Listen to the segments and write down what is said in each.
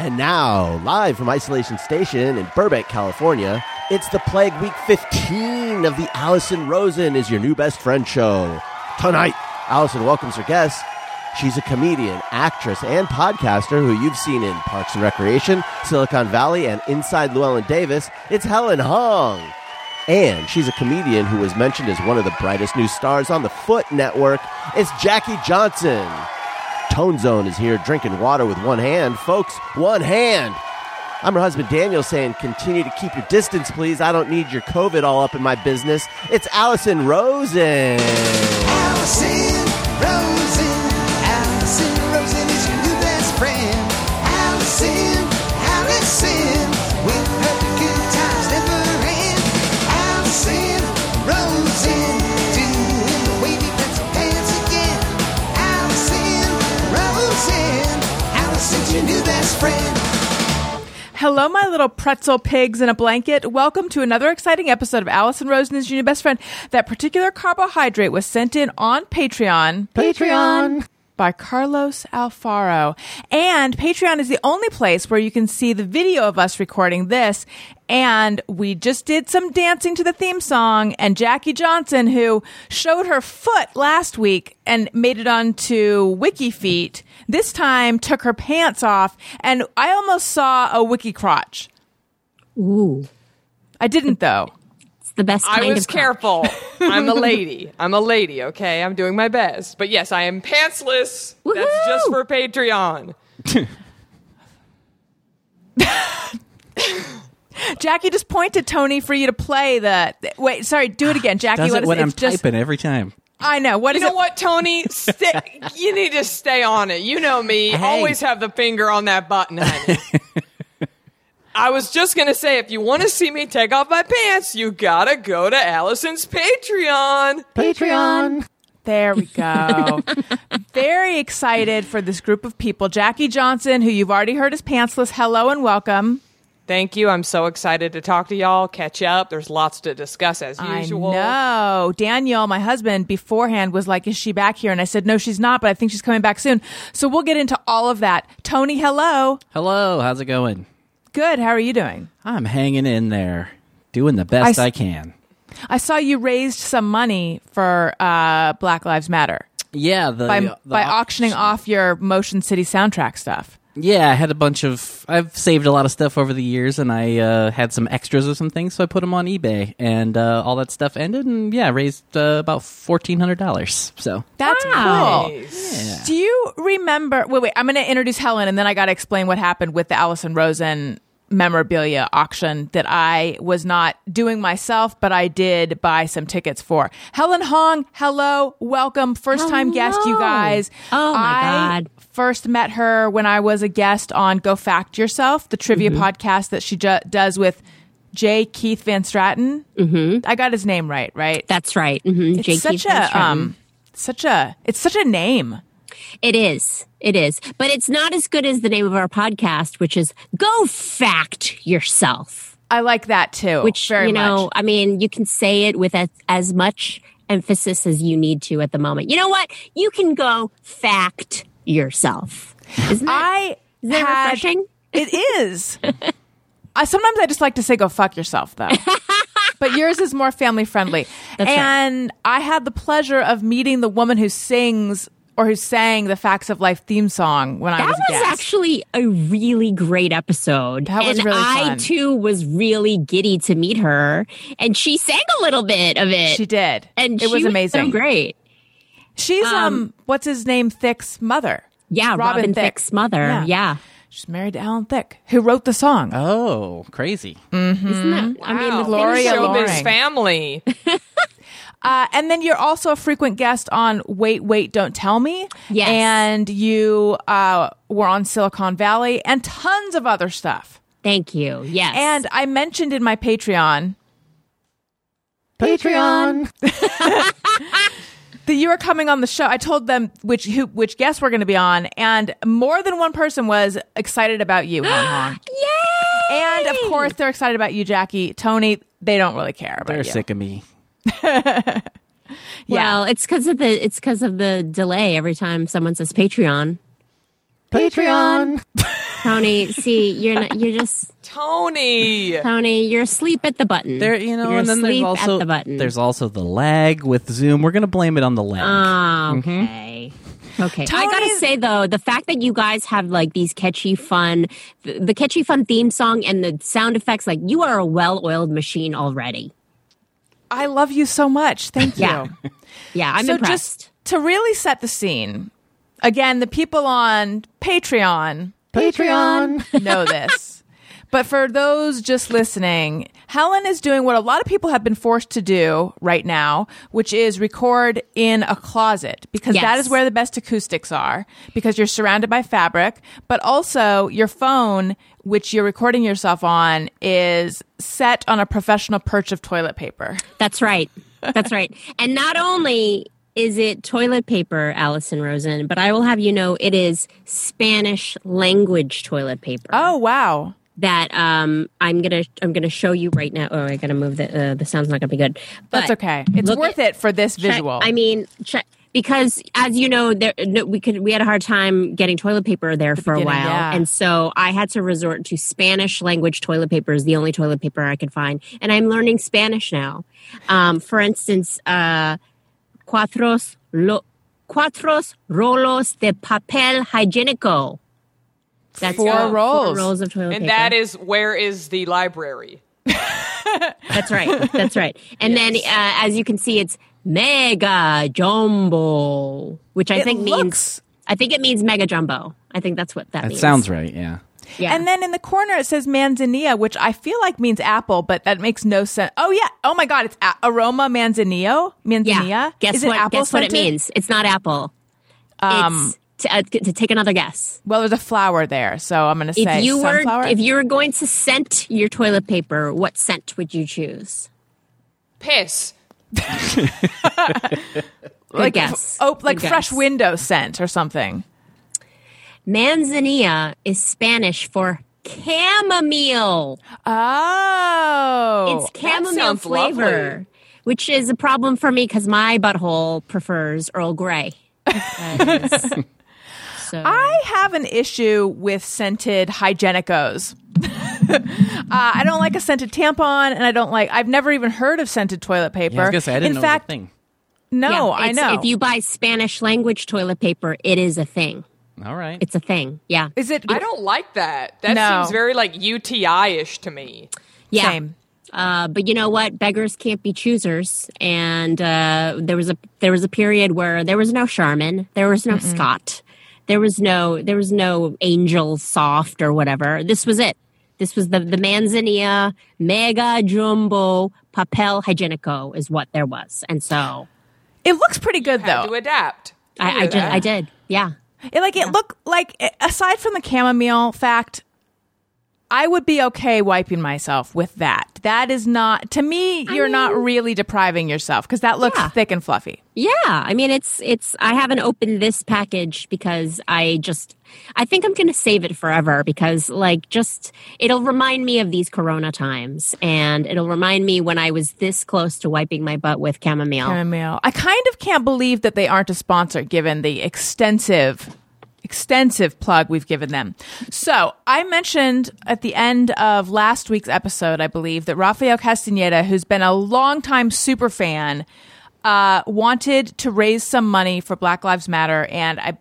And now, live from Isolation Station in Burbank, California, it's the Plague Week 15 of the Allison Rosen is Your New Best Friend show. Tonight, Allison welcomes her guest. She's a comedian, actress, and podcaster who you've seen in Parks and Recreation, Silicon Valley, and Inside Llewyn Davis. It's Helen Hong. And she's a comedian who was mentioned as one of the brightest new stars on the Foot Network. It's Jackie Johnson. Tone Zone is here drinking water with one hand. Folks, one hand. I'm her husband Daniel saying, continue to keep your distance, please. I don't need your COVID all up in my business. It's Allison Rosen. Allison little pretzel pigs in a blanket. Welcome to another exciting episode of Allison Rosen is your new best friend. That particular carbohydrate was sent in on Patreon. Patreon. By Carlos Alfaro. And Patreon is the only place where you can see the video of us recording this. And we just did some dancing to the theme song. And Jackie Johnson, who showed her foot last week and made it onto WikiFeet, this time took her pants off. And I almost saw a wiki crotch. Ooh, I didn't though. It's the best kind I was of careful. I'm a lady. I'm a lady, okay? I'm doing my best. But yes, I am pantsless. That's just for Patreon. Jackie just pointed Tony for you to play the. Wait, sorry, do it again, Jackie. Does what it is when it? I'm just, typing every time. I know. What You is know it? what, Tony? Stay, you need to stay on it. You know me. Hey. Always have the finger on that button, honey. I was just going to say, if you want to see me take off my pants, you got to go to Allison's Patreon. Patreon. There we go. Very excited for this group of people. Jackie Johnson, who you've already heard is pantsless. Hello and welcome. Thank you. I'm so excited to talk to y'all, catch up. There's lots to discuss as usual. I know. Daniel, my husband, beforehand was like, Is she back here? And I said, No, she's not, but I think she's coming back soon. So we'll get into all of that. Tony, hello. Hello, how's it going? Good. How are you doing? I'm hanging in there, doing the best I I, s- can. I saw you raised some money for uh, Black Lives Matter Yeah, the, by, the by au- auctioning off your Motion City soundtrack stuff. Yeah, I had a bunch of. I've saved a lot of stuff over the years, and I uh, had some extras of some things, so I put them on eBay, and uh, all that stuff ended, and yeah, raised uh, about fourteen hundred dollars. So That's Wow. cool. Nice. Do you remember? Wait, wait. I'm going to introduce Helen, and then I got to explain what happened with the Allison Rosen memorabilia auction that I was not doing myself, but I did buy some tickets for. Helen Hong, hello, welcome, first time guest, you guys. Oh, my I God. First met her when I was a guest on Go Fact Yourself, the trivia Mm-hmm. podcast that she ju- does with J. Keith Van Straaten. Mm-hmm. I got his name right, right? That's right. Mm-hmm. it's such a um, such a it's such a name. it is. It is. But it's not as good as the name of our podcast, which is Go Fact Yourself. I like that too. Which, very you know, much. I mean, you can say it with as, as much emphasis as you need to at the moment. You know what? You can go fact yourself. Isn't that, I isn't that had- refreshing? It is. I sometimes I just like to say go fuck yourself though. but yours is more family friendly. That's right. and I had the pleasure of meeting the woman who sings or who sang the Facts of Life theme song when I That was a was actually a really great episode. That was and really I too was really giddy to meet her, and she sang a little bit of it. she did. and it was amazing. so great. She's um, Um, what's his name Thicke's mother. Yeah, Robin, Thicke's mother. Yeah. Yeah, She's married to Alan Thicke, who wrote the song. oh, crazy! isn't that? I mean, Wow. Gloria Loring. Showbiz family. Uh, and then you're also a frequent guest on Wait, Wait, Don't Tell Me. Yes. And you uh, were on Silicon Valley and tons of other stuff. Thank you. Yes, And I mentioned in my Patreon Patreon. that you were coming on the show. I told them which who, which guests were going to be on, and more than one person was excited about you, Hong Hong. yay! And of course, they're excited about you, Jackie. Tony, they don't really care about you. They're you. sick of me. Well, it's because of the it's because of the delay every time someone says Patreon. Patreon. Tony, see, you're not, you're just Tony. Tony. You're asleep at the button. There, you know, you're and then there's also the button. there's also the lag with Zoom. We're gonna blame it on the lag. Oh, okay. Okay. I gotta say though, the fact that you guys have like these catchy, fun, the, the catchy, fun theme song and the sound effects, like you are a well-oiled machine already. I love you so much. Thank you. Yeah. Yeah, I'm so impressed. just to really set the scene, again, the people on Patreon, Patreon. know this. But for those just listening, Helen is doing what a lot of people have been forced to do right now, which is record in a closet because that Yes. is where the best acoustics are because you're surrounded by fabric, but also your phone, which you're recording yourself on, is set on a professional perch of toilet paper. That's right. That's right. And not only is it toilet paper, Allison Rosen, but I will have you know it is Spanish language toilet paper. Oh, wow. that um, I'm gonna I'm gonna show you right now. Oh, I gotta move the uh, the sound's not gonna be good. But That's okay. It's worth at- it for this check- visual. I mean, check, because as you know, there no, we could we had a hard time getting toilet paper there for a while, yeah. and so I had to resort to Spanish language toilet paper is the only toilet paper I could find, and I'm learning Spanish now. Um, for instance, uh, cuatros lo, cuatros rolos de papel higiénico. That's Four rolls. Four rolls of toilet And paper. that is where is the library? That's right. That's right. And then, uh, as you can see, it's mega jumbo, which I It think looks- means. I think it means mega jumbo. I think that's what that, that means. sounds right. Yeah. Yeah. And then in the corner it says manzanilla, which I feel like means apple, but that makes no sense. Oh yeah. Oh my god, it's a- aroma manzanillo. Manzanilla. yeah. Guess Is it what? apple Guess what it means? It's not apple. Um, it's to, uh, to take another guess. Well, there's a flower there, so I'm going to say If you were sunflower. if you were going to scent your toilet paper, what scent would you choose? Piss. Like guess. oh, like Good fresh guess. window scent or something. Manzanilla is Spanish for chamomile. Oh, it's chamomile flavor, lovely. which is a problem for me because my butthole prefers Earl Grey. That is- so I have an issue with scented hygienicos. uh, I don't like a scented tampon, and I don't like. I've never even heard of scented toilet paper. Yeah, I was say I didn't In know fact, the thing. no, yeah, I know. If you buy Spanish language toilet paper, it is a thing. All right. It's a thing. Yeah. Is it? I don't like that. That No. seems very like UTI ish to me. Yeah. Same. Uh, but you know what? Beggars can't be choosers. And uh, there was a there was a period where there was no Charmin, there was no Scott, there was no there was no Angel Soft or whatever. This was it. This was the the Manzanilla Mega Jumbo Papel Higienico is what there was. And so It looks pretty good Had though. to adapt. I, I knew did. I did. Yeah. It, like it looked like aside from the chamomile fact, I would be okay wiping myself with that. That is not to me. You're not really depriving yourself because that looks Yeah. thick and fluffy. Yeah, I mean it's it's I haven't opened this package because I just I think I'm going to save it forever because like just it'll remind me of these corona times and it'll remind me when I was this close to wiping my butt with chamomile. Chamomile. I kind of can't believe that they aren't a sponsor given the extensive extensive plug we've given them. So, I mentioned at the end of last week's episode, I believe, that Rafael Castaneda, who's been a longtime super fan, uh, wanted to raise some money for Black Lives Matter, and I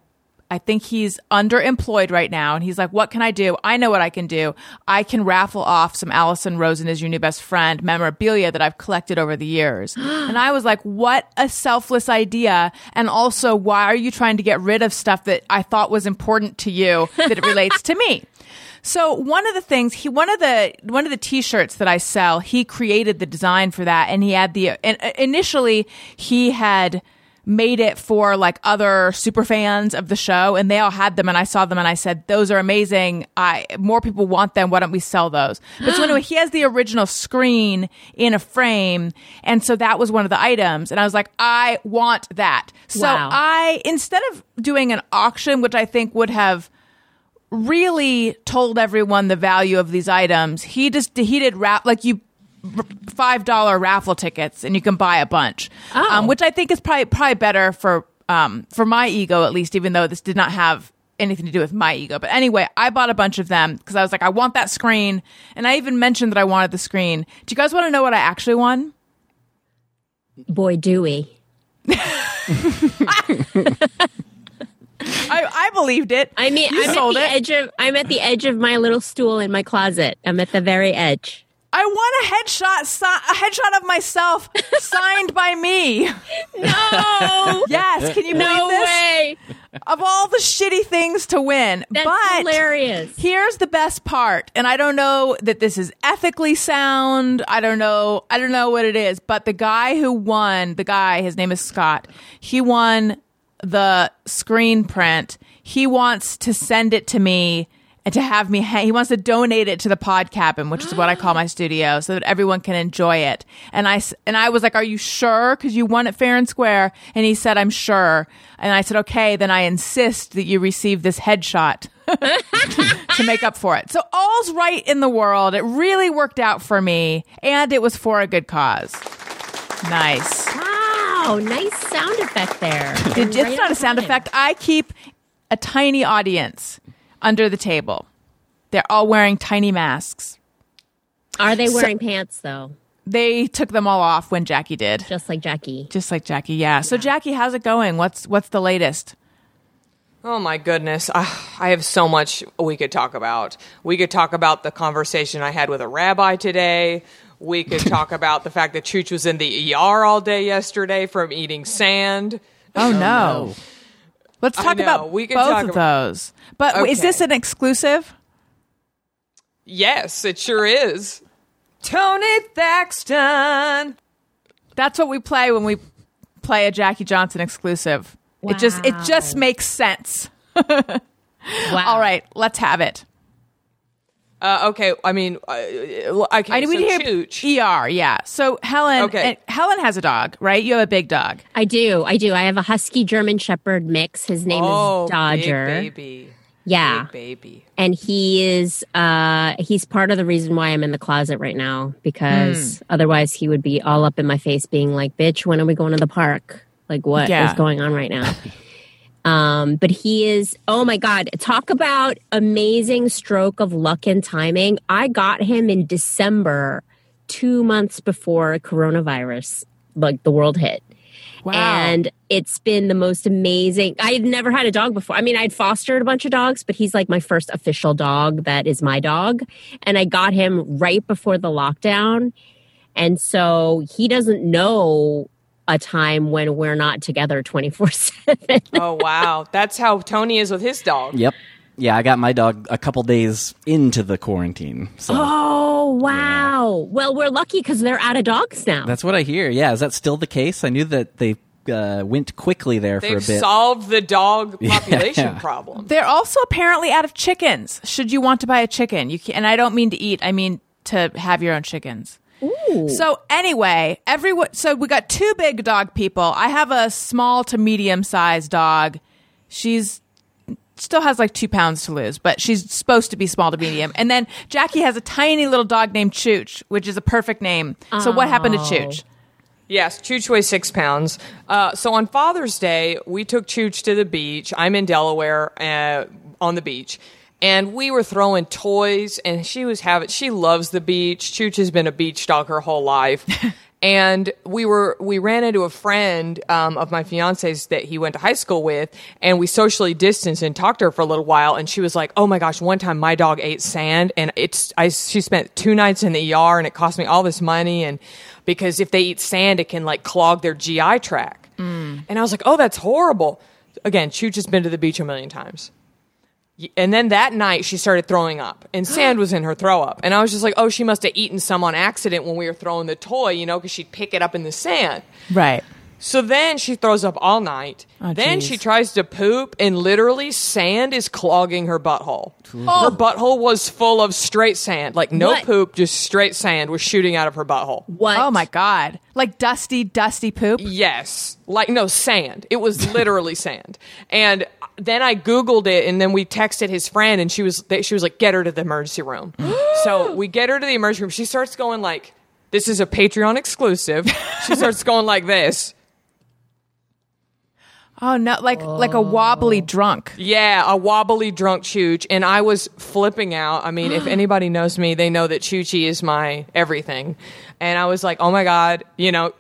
I think he's underemployed right now, and he's like, "What can I do? I know what I can do. I can raffle off some Allison Rosen is your new best friend memorabilia that I've collected over the years." and I was like, "What a selfless idea!" And also, why are you trying to get rid of stuff that I thought was important to you that it relates to me? So one of the things he one of the one of the t-shirts that I sell, he created the design for that and he had the and uh, initially he had made it for like other super fans of the show and they all had them and I saw them and I said those are amazing. I more people want them. Why don't we sell those? But so anyway, he has the original screen in a frame and so that was one of the items and I was like I want that. So Wow. I instead of doing an auction which I think would have really told everyone the value of these items. He just he did rap like you five dollar raffle tickets and you can buy a bunch, Oh. um, which I think is probably probably better for um, for my ego at least. Even though this did not have anything to do with my ego. But anyway, I bought a bunch of them because I was like, I want that screen. And I even mentioned that I wanted the screen. Do you guys want to know what I actually won? Boy, Dewey. I, I believed it. I mean, You I'm at the it. edge of I'm at the edge of my little stool in my closet. I'm at the very edge. I want a headshot, si- a headshot of myself signed by me. No, Yes, can you believe no this? way. Of all the shitty things to win, That's but hilarious. Here's the best part, and I don't know that this is ethically sound. I don't know. I don't know what it is, but the guy who won, the guy, his name is Scott. He won the screen print. He wants to send it to me and to have me. He wants to donate it to the pod cabin, which is what I call my studio, so that everyone can enjoy it. And I and I was like, "Are you sure? Because you won it fair and square." And he said, "I'm sure." And I said, "Okay, then I insist that you receive this headshot." to make up for it. So all's right in the world. It really worked out for me, and it was for a good cause. Nice. Wow, nice sound effect there. It- Right it's not a sound time. effect. I keep a tiny audience under the table. They're all wearing tiny masks. Are they wearing pants though? They took them all off when Jackie did. Just like Jackie. Just like Jackie, yeah. So Jackie, how's it going? What's what's the latest? Oh my goodness. Ah, I have so much we could talk about. We could talk about the conversation I had with a rabbi today. We could talk about the fact that Chooch was in the ER all day yesterday from eating sand. Oh, no. Let's talk know. about We could both talk of about- those. But is this an exclusive? Yes, it sure is. Tony Thaxton. That's what we play when we play a Jackie Johnson exclusive. It just it just makes sense. Wow. All right, let's have it. Uh, okay, I mean, uh, I can. I so we hear Chooch. ER, yeah. So Helen, Okay. and Helen has a dog, right? You have a big dog. I do. I do. I have a husky German Shepherd mix. His name oh, is Dodger. big baby, Yeah. big baby. and he is uh he's part of the reason why I'm in the closet right now because otherwise he would be all up in my face being like, "Bitch, when are we going to the park? Like what is Yeah. going on right now?" um but he is oh my god, talk about amazing stroke of luck and timing. I got him in December 2 months before coronavirus like the world hit. Wow. And it's been the most amazing. I had never had a dog before. I mean, I'd fostered a bunch of dogs, but he's like my first official dog that is my dog. And I got him right before the lockdown. And so he doesn't know a time when we're not together 24 7. Oh wow, that's how Tony is with his dog. Yep. Yeah, I got my dog a couple days into the quarantine. So Oh, wow. Well, we're lucky because they're out of dogs now. that's what I hear. Yeah, is that still the case? I knew that they uh, went quickly there for a They've bit. solved the dog population Yeah. problem. They're also apparently out of chickens. Should you want to buy a chicken, you can, and I don't mean to eat. I mean to have your own chickens. So anyway, everyone. So we got two big dog people. I have a small to medium sized dog. She's still has like two pounds to lose, but she's supposed to be small to medium. And then Jackie has a tiny little dog named Chooch, which is a perfect name. So what happened to Chooch? Yes, Chooch weighs six pounds. Uh, so on Father's Day, we took Chooch to the beach. I'm in Delaware uh, on the beach. And we were throwing toys, and she was having. She loves the beach. Chooch has been a beach dog her whole life, and we were we ran into a friend um, of my fiance's that he went to high school with, and we socially distanced and talked to her for a little while. And she was like, "Oh my gosh, one time my dog ate sand, and it's I she spent two nights in the ER, and it cost me all this money, and because if they eat sand, it can like clog their GI tract." And I was like, "Oh, that's horrible." Again, Chooch has been to the beach a million times. Y- And then that night, she started throwing up, and sand was in her throw up. And I was just like, oh, she must have eaten some on accident when we were throwing the toy, you know, because she'd pick it up in the sand. Right. So then she throws up all night. Oh, then geez. she tries to poop, and literally sand is clogging her butthole. Her butthole was full of straight sand, like no What? poop, just straight sand was shooting out of her butthole. what? Oh my god. Like dusty, dusty poop. Yes. Like, no, sand. It was literally sand. And then I Googled it and then we texted his friend and she was, she was like, get her to the emergency room. so we get her to the emergency room. She starts going like, this is a Patreon exclusive. She starts going like this. Oh no, like like a wobbly drunk. Yeah, a wobbly drunk Chooch, and I was flipping out. I mean, if anybody knows me, they know that Choochie is my everything. And I was like, oh my God, you know.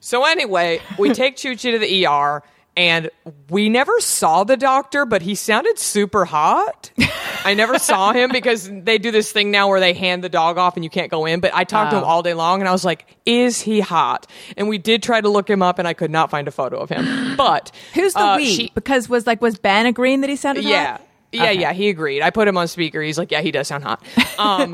So anyway, we take Choochie to the ER, and we never saw the doctor, but he sounded super hot. I never saw him because they do this thing now where they hand the dog off and you can't go in. But I talked to him Oh. all day long, and I was like, is he hot? And we did try to look him up, and I could not find a photo of him. But Who's the uh, we? she- because was like was Ben agreeing that he sounded yeah. hot? Yeah, Okay. yeah, he agreed. I put him on speaker. He's like, yeah, he does sound hot. Um,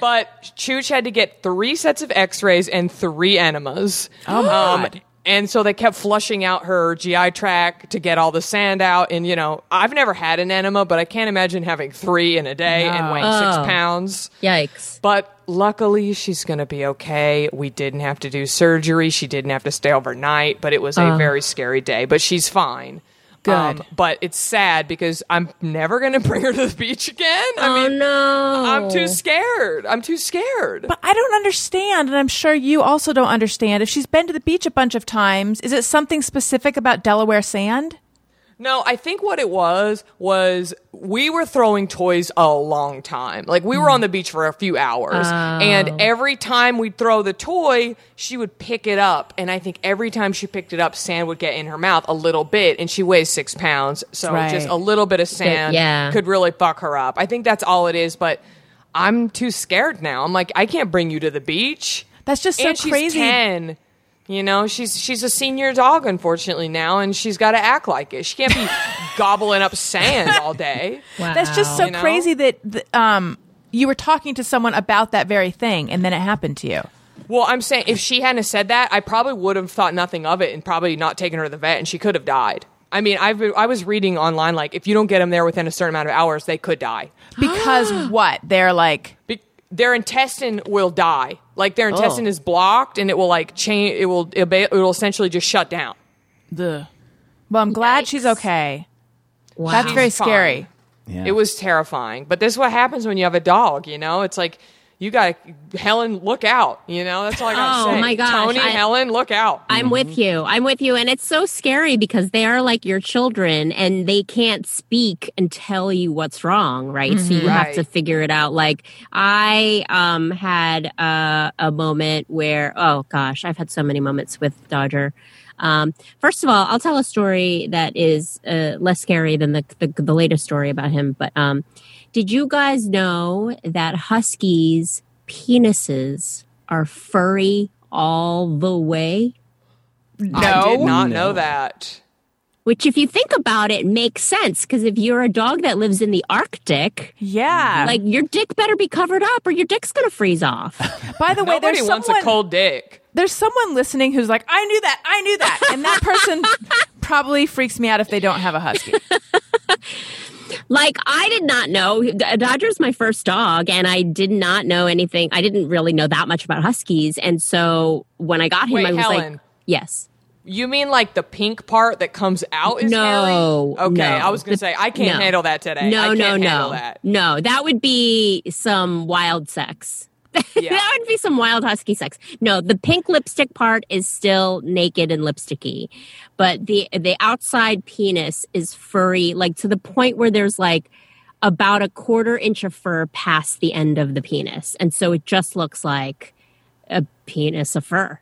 but Chooch had to get three sets of x-rays and three enemas. Oh, my Um, God. And so they kept flushing out her GI tract to get all the sand out. And, you know, I've never had an enema, but I can't imagine having three in a day and No. weighing six oh. pounds. Yikes. But luckily, she's going to be okay. We didn't have to do surgery. She didn't have to stay overnight, but it was a uh. very scary day. But she's fine. Um, Good. but it's sad because I'm never going to bring her to the beach again. I oh mean, no. I'm too scared. I'm too scared. But I don't understand, and I'm sure you also don't understand. If she's been to the beach a bunch of times, is it something specific about Delaware sand? No, I think what it was was we were throwing toys a long time. Like we were on the hmm. beach for a few hours, oh. and every time we'd throw the toy, she would pick it up, and I think every time she picked it up, sand would get in her mouth a little bit, and she weighs six pounds, so Right. just a little bit of sand yeah. could really fuck her up. I think that's all it is, but. I'm too scared now. I'm like, I can't bring you to the beach. That's just so and crazy. 10. You know, she's she's a senior dog, unfortunately now, and she's got to act like it. She can't be gobbling up sand all day. Wow. That's just so You know? crazy that th- um, you were talking to someone about that very thing, and then it happened to you. Well, I'm saying if she hadn't said that, I probably would have thought nothing of it and probably not taken her to the vet, and she could have died. I mean, I've been, I was reading online like if you don't get them there within a certain amount of hours, they could die. Because what? They're like, Be- their intestine will die. Like their intestine oh. is blocked, and it will like change. It will it will essentially just shut down. the. Well, I'm glad she's okay. wow. That's very She's fine. scary. Yeah. It was terrifying. But this is what happens when you have a dog, you know? It's like you got to Helen, look out, you know? That's all I got to say. Oh, say. my gosh, Tony, I- Helen, look out. I'm with you. I'm with you. And it's so scary because they are like your children and they can't speak and tell you what's wrong, right? So you have to figure it out. Like I um had uh, a moment where oh gosh, I've had so many moments with Dodger. Um, first of all, I'll tell a story that is uh, less scary than the, the the latest story about him. But um, did you guys know that huskies' penises are furry all the way? I did not No. know that. Which, if you think about it, makes sense because if you're a dog that lives in the Arctic, Yeah. like your dick better be covered up or your dick's gonna freeze off. by the way, Nobody there's wants someone, a cold dick. there's someone listening who's like, I knew that, I knew that, and that person probably freaks me out if they don't have a husky. like I did not know. Dodger's my first dog, and I did not know anything. I didn't really know that much about huskies, and so when I got him, Wait, I was Helen. like, "Yes." You mean like the pink part that comes out is No, hairy? Okay, no. I was going to say I can't no. handle that today. No, no, no, that. no. That would be some wild sex. Yeah. that would be some wild husky sex. No, the pink lipstick part is still naked and lipsticky, but the the outside penis is furry, like to the point where there's like about a quarter inch of fur past the end of the penis, and so it just looks like a penis of fur.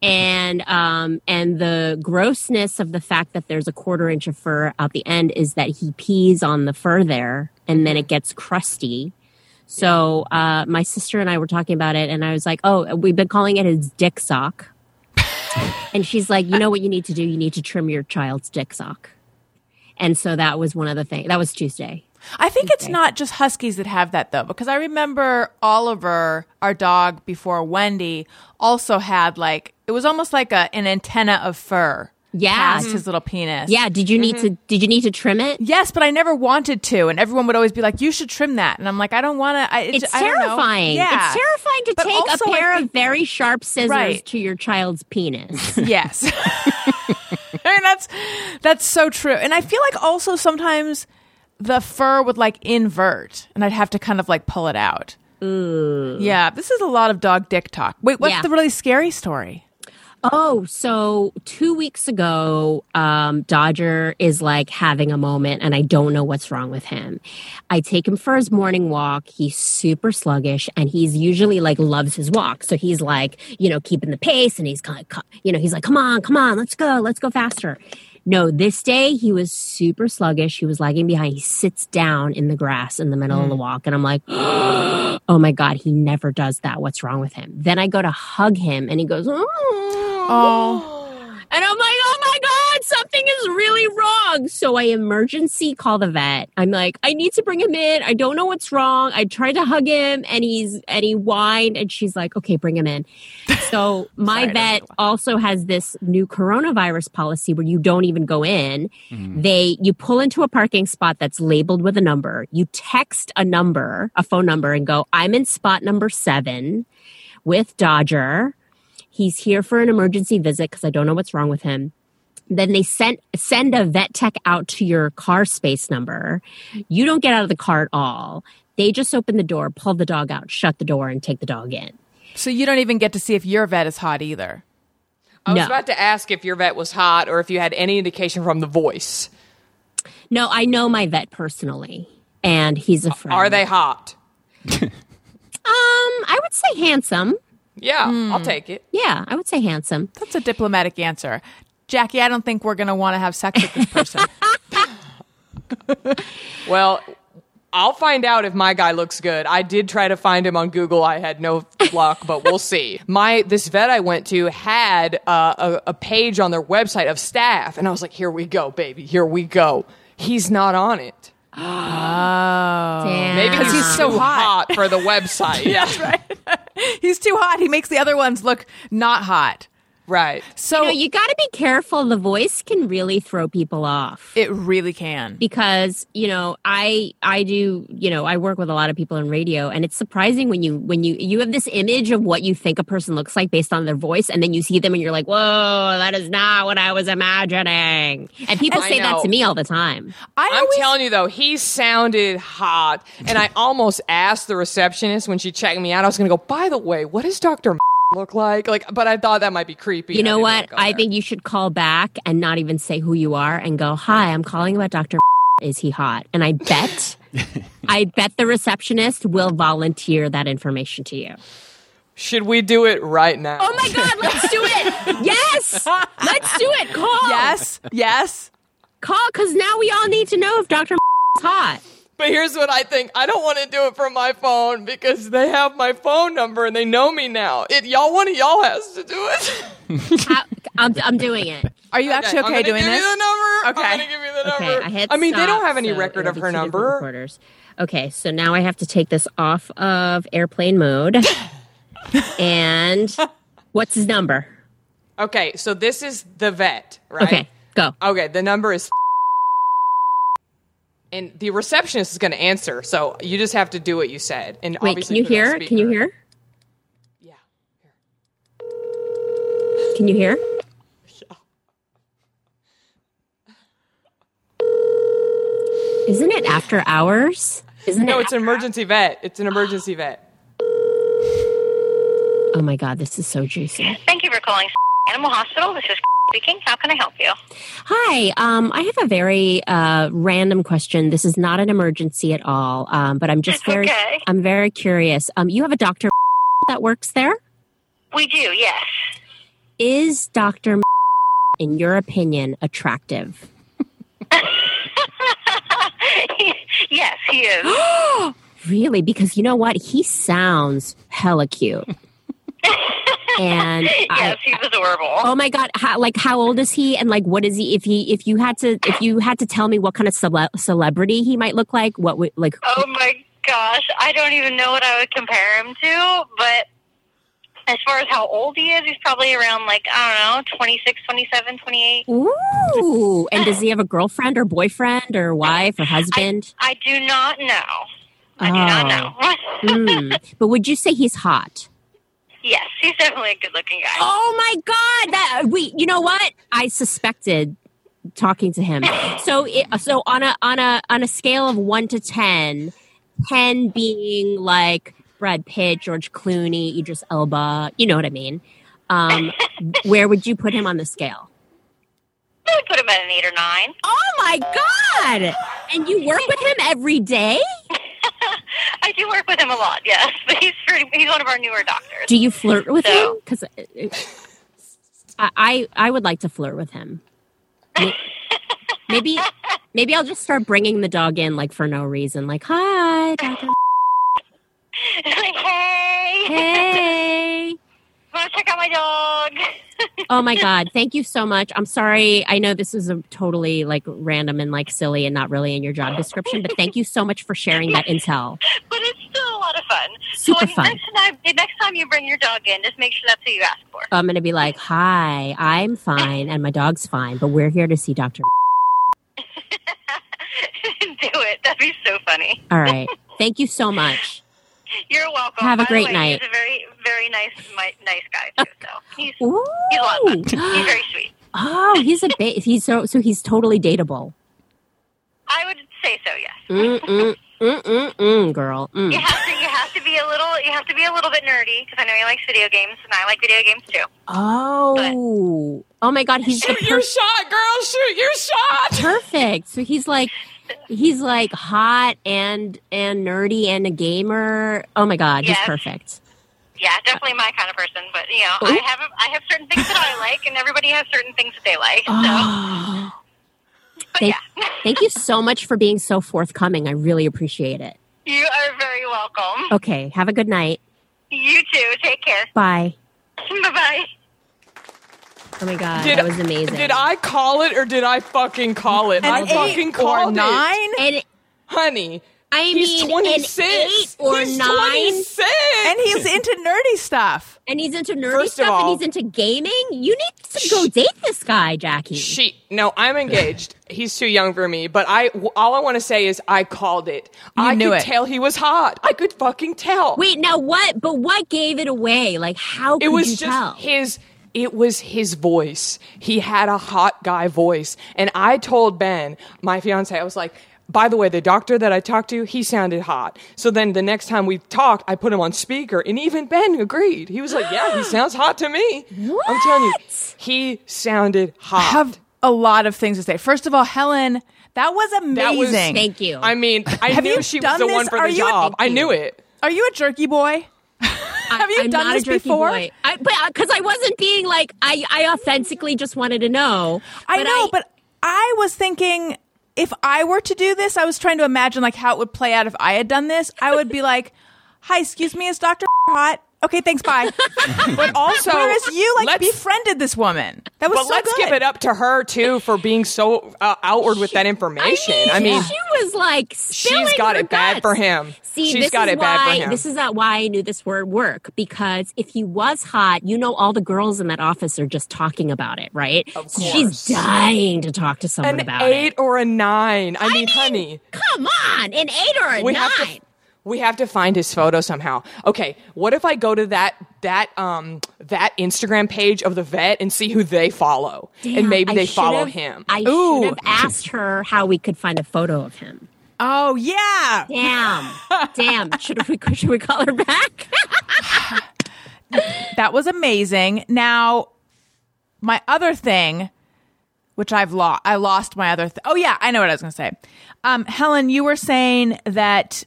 And um and the grossness of the fact that there's a quarter inch of fur out the end is that he pees on the fur there, and then it gets crusty. So uh, my sister and I were talking about it, and I was like, "Oh, we've been calling it his dick sock." and she's like, "You know what you need to do? You need to trim your child's dick sock." And so that was one of the things. That was Tuesday. I think it's not just huskies that have that though, because I remember Oliver, our dog before Wendy, also had like it was almost like a an antenna of fur Yeah. past mm-hmm. his little penis. Yeah. Did you need mm-hmm. to? Did you need to trim it? Yes, but I never wanted to, and everyone would always be like, "You should trim that," and I'm like, "I don't want to." It's I don't know. terrifying. Yeah, It's terrifying to But take also, a pair think- of very sharp scissors Right. to your child's penis. Yes. Mean that's that's so true. And I feel like also sometimes the fur would like invert and I'd have to kind of like pull it out. Yeah, this is a lot of dog dick talk. Wait, what's Yeah. the really scary story? Oh, so two weeks ago, um, Dodger is like having a moment, and I don't know what's wrong with him. I take him for his morning walk. He's super sluggish, and he's usually like loves his walk. So he's like, you know, keeping the pace, and he's kind of, you know, he's like, come on, come on, let's go, let's go faster. No, this day he was super sluggish. He was lagging behind. He sits down in the grass in the middle of the walk. And I'm like, oh my God, he never does that. What's wrong with him? Then I go to hug him and he goes, Oh, Oh. and I'm like, oh my God, something is really wrong. So I emergency call the vet. I'm like, I need to bring him in. I don't know what's wrong. I tried to hug him and he's, and he whined and she's like, okay, bring him in. So my Sorry, vet also has this new coronavirus policy where you don't even go in. They, you pull into a parking spot that's labeled with a number. You text a number, a phone number and go, I'm in spot number seven with Dodger. He's here for an emergency visit because I don't know what's wrong with him. Then they send send a vet tech out to your car space number. You don't get out of the car at all. They just open the door, pull the dog out, shut the door, and take the dog in. so you don't even get to see if your vet is hot either. I was No. about to ask if your vet was hot or if you had any indication from the voice. No, I know my vet personally, and he's a friend. Are they hot? Um, I would say handsome. Yeah, Hmm. I'll take it. Yeah, I would say handsome. That's a diplomatic answer. Jackie, I don't think we're going to want to have sex with this person. Well, I'll find out if my guy looks good. I did try to find him on Google. I had no luck, but we'll see. My this vet I went to had uh, a, a page on their website of staff, and I was like, "Here we go, baby. Here we go." He's not on it. Oh. Damn. Maybe 'Cause he's, he's so too hot. for the website. yeah, He's too hot. He makes the other ones look not hot. Right. So You know, you got to be careful. The voice can really throw people off. it really can. because you know i i do you know i work with a lot of people in radio and it's surprising when you when you you have this image of what you think a person looks like based on their voice and then you see them and you're like whoa that is not what i was imagining and people I say that to me all the time I I'm always, telling you though, he sounded hot, and I almost asked the receptionist when she checked me out. I was going to go. By the way, what is Doctor look like? Like, but I thought that might be creepy. you and I know what i there. think you should call back and not even say who you are and go hi i'm calling about dr is he hot and i bet i bet the receptionist will volunteer that information to you Should we do it right now? Oh my God, let's do it. Yes, let's do it. Call. yes, yes. Call because now we all need to know if Dr. is hot. But here's what I think. I don't want to do it from my phone because they have my phone number and they know me now. It y'all one of y'all has to do it. I, I'm, I'm doing it. Are you actually I'm okay gonna doing give this? you the number. Okay. I'm gonna give you the number. Okay, I hit I mean, they don't have any so record of her number. recorders. Okay, so now I have to take this off of airplane mode. and what's his number? Okay, so this is the vet, right? Okay, go. Okay, the number is. And the receptionist is going to answer, so you just have to do what you said. And Wait, obviously can you put it on hear? Can you hear? Yeah. Can you hear? Isn't it after hours? Isn't No, it? it's an emergency vet. It's an emergency vet. oh my god, this is so juicy. Thank you for calling Animal Hospital. This is speaking. How can I help you? Hi, um, I have a very uh, random question. This is not an emergency at all, um, but I'm just very, Okay. I'm very curious. Um, you have a doctor that works there. We do, yes. Is Doctor, in your opinion, attractive? yes, he is. Really? Because you know what? He sounds hella cute. And I, yes, he was adorable. oh my god, how, like how old is he? And like, what is he? If he, if you had to, if you had to tell me what kind of cele- celebrity he might look like, what would like? Oh my gosh, I don't even know what I would compare him to, but as far as how old he is, he's probably around like, I don't know, 26, 27, 28. Ooh! And does he have a girlfriend or boyfriend or wife or husband? I do not know. I do not know. Mm. But would you say he's hot? Yes, he's definitely a good looking guy. Oh my god! That we, you know what? I suspected talking to him. So, it, so on a on a on a scale of one to ten, ten being like Brad Pitt, George Clooney, Idris Elba, you know what I mean? Um, where would you put him on the scale? I would put him at an eight or nine. Oh my god! And you work with him every day? I do work with him a lot, yes, but he's pretty, he's one of our newer doctors. Do you flirt with him? Because I, I I would like to flirt with him. Maybe maybe I'll just start bringing the dog in like for no reason. Like, hi, Dr. like, hey, hey. want to check out my dog? Oh my god, thank you so much. I'm sorry. I know this is a totally like random and like silly and not really in your job description, but thank you so much for sharing that intel. but it's still a lot of fun. Super so when- fun. Next time, next time you bring your dog in, just make sure that's who you ask for. I'm going to be like, "Hi, I'm fine and my dog's fine, but we're here to see Dr. do it. That'd be so funny. All right. Thank you so much. You're welcome. Have a By great way, night. He's a very, very nice, mi- nice guy too. So he's Ooh. he's a lot of fun. He's very sweet. Oh, he's a ba- he's so so he's totally dateable. I would say so. Yes. Mm mm mm mm mm girl. Mm. You have to. You have to be a little. You have to be a little bit nerdy because I know he likes video games, and I like video games too. Oh. Oh my god, he's the Shoot your shot, girl. Shoot your shot. perfect. So he's like he's like hot and and nerdy and a gamer. Oh my god, he's Yes. perfect. Yeah, definitely my kind of person. But you know, I have I have certain things that I like, and everybody has certain things that they like. So, Oh. Thank, yeah, thank you so much for being so forthcoming. I really appreciate it. you are very welcome. Okay, have a good night. You too. Take care. Bye. Bye bye. Oh my god, Did- that was amazing. Did I call it or did I fucking call it? I An fucking eight called or it. nine? And Honey. I He's mean, 26. an eight or he's nine, 26. And he's into nerdy stuff. and he's into nerdy First of stuff, all- and he's into gaming. You need to go date this guy, Jackie. She no, I'm engaged. He's too young for me. But I, all I want to say is I called it. I knew could it. tell he was hot. I could fucking tell. Wait, now what? But what gave it away? Like, how could it was you just tell? his. It was his voice. He had a hot guy voice, and I told Ben, my fiance, I was like. By the way, the doctor that I talked to, he sounded hot. So then the next time we talked, I put him on speaker, and even Ben agreed. He was like, "Yeah, he sounds hot to me." What? I'm telling you, he sounded hot. I have a lot of things to say. First of all, Helen, that was amazing. That was- Thank you. I mean, I Have knew you she was done the this? one for Are the you a- job. I knew it. Are you a jerky boy? Have you I'm done this before? Boy. I, but uh, because I wasn't being like, I, I authentically just wanted to know. I know, but I was thinking if I were to do this, I was trying to imagine like how it would play out if I had done this. I would be like, "Hi, excuse me, is Doctor hot?" Okay, thanks, bye. But also, Whereas you like befriended this woman. That was but so let's good. give it up to her too for being so uh, outward with that information. I mean, she was like, she's got it bad for him. See, she's this got is it why bad for him. this is not why I knew this word work because if he was hot, you know, all the girls in that office are just talking about it, right? Of So She's dying to talk to someone about an about eight it. or a nine. I mean, honey, Come on, an eight or a we nine. have to. We have to find his photo somehow. Okay, what if I go to that that um that Instagram page of the vet and see who they follow, Damn, and maybe I they follow should've- him. I should have asked her how we could find a photo of him. Oh yeah. Damn, damn. Should we should we call her back? That was amazing. Now, my other thing, which I've lost, I lost my other. Th- oh yeah, I know what I was going to say. Um, Helen, you were saying that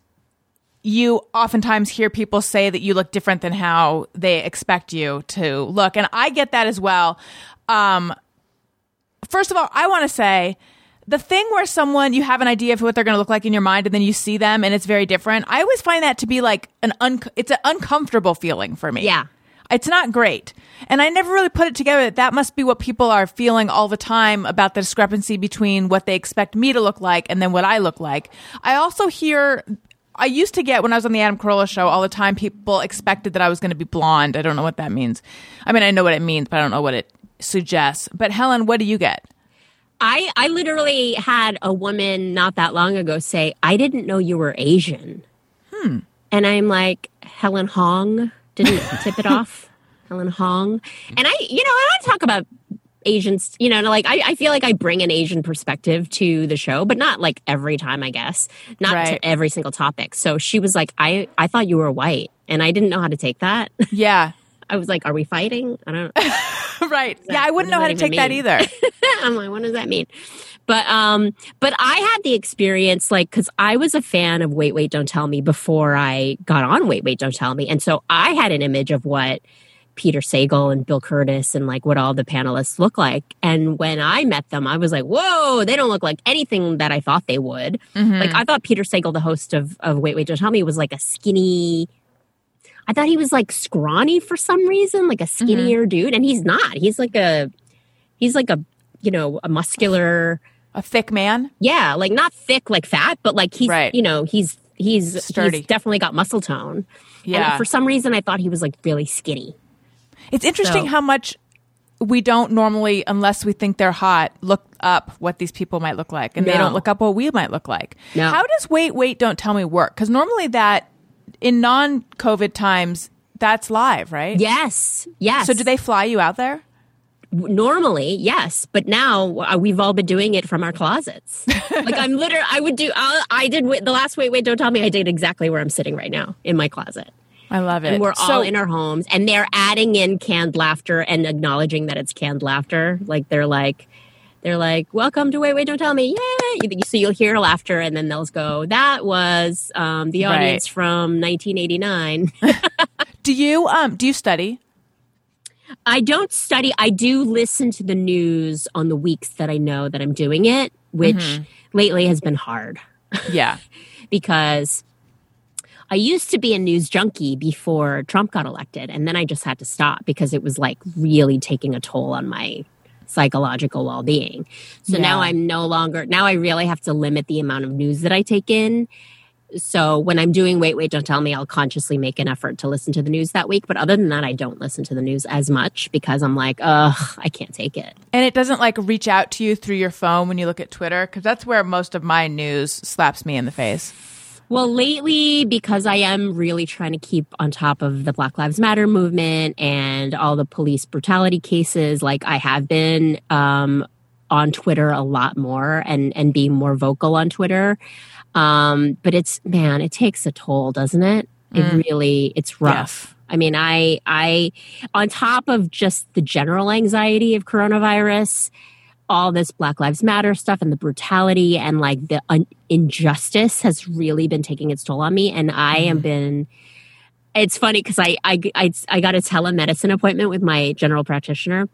you oftentimes hear people say that you look different than how they expect you to look, and I get that as well. Um, first of all, I want to say the thing where someone you have an idea of what they're going to look like in your mind and then you see them and it's very different. I always find that to be like an un- it's an uncomfortable feeling for me. Yeah. It's not great. And I never really put it together that that must be what people are feeling all the time about the discrepancy between what they expect me to look like and then what I look like. I also hear I used to get when I was on the Adam Carolla show all the time people expected that I was going to be blonde. I don't know what that means. I mean, I know what it means, but I don't know what it suggests. But Helen, what do you get? I I literally had a woman not that long ago say, "I didn't know you were Asian." Hmm. And I'm like, Helen Hong didn't tip it off. Helen Hong, and I, you know, I want to talk about Asians. You know, like I, I feel like I bring an Asian perspective to the show, but not like every time. I guess not Right. to every single topic. So she was like, "I I thought you were white." And I didn't know how to take that. Yeah. I was like, "Are we fighting?" I don't. know. right. Yeah, I wouldn't know how to that take that either. I'm like, what does that mean? But um, but I had the experience like because I was a fan of Wait Wait Don't Tell Me before I got on Wait Wait Don't Tell Me, and so I had an image of what Peter Sagal and Bill Kurtis and like what all the panelists look like. And when I met them, I was like, whoa, they don't look like anything that I thought they would. Mm-hmm. Like I thought Peter Sagal, the host of of Wait Wait Don't Tell Me, was like a skinny. I thought he was like scrawny for some reason, like a mm-hmm. skinnier dude, and he's not. He's like a he's like a you know a muscular A thick man. yeah like not thick like fat but like he's Right. you know he's he's Sturdy. he's definitely got muscle tone Yeah. and for some reason i thought he was like really skinny It's interesting So- how much we don't normally, unless we think they're hot, look up what these people might look like, and they don't look up what we might look like. No. How does wait, wait, don't tell me work? Because normally that in non-COVID times, that's live, right? yes yes So do they fly you out there? normally yes but now uh, we've all been doing it from our closets like i'm literally i would do i i did wait- the last wait wait don't tell me i did exactly where i'm sitting right now in my closet I love it. and we're so, all in our homes and they're adding in canned laughter and acknowledging that it's canned laughter like they're like they're like welcome to wait wait don't tell me yay so you'll hear laughter and then they'll go that was um, the Right. audience from 1989 Do you um do you study? i don't study i do listen to the news on the weeks that i know that i'm doing it which lately has been hard Yeah. because I used to be a news junkie before Trump got elected, and then I just had to stop because it was like really taking a toll on my psychological well being. So now I'm no longer, now I really have to limit the amount of news that I take in. So when I'm doing Wait, Wait, Don't Tell Me, I'll consciously make an effort to listen to the news that week. But other than that, I don't listen to the news as much because I'm like, ugh, I can't take it. And it doesn't like reach out to you through your phone when you look at Twitter because that's where most of my news slaps me in the face. Well, lately, because I am really trying to keep on top of the Black Lives Matter movement and all the police brutality cases, like I have been um, on Twitter a lot more and and being more vocal on Twitter. Um, but it's man, it takes a toll, doesn't it? It really, it's rough. I mean, I I on top of just the general anxiety of coronavirus, all this Black Lives Matter stuff and the brutality and like the un- injustice has really been taking its toll on me. And I Mm-hmm. have been. It's funny because I, I I I got a telemedicine appointment with my general practitioner,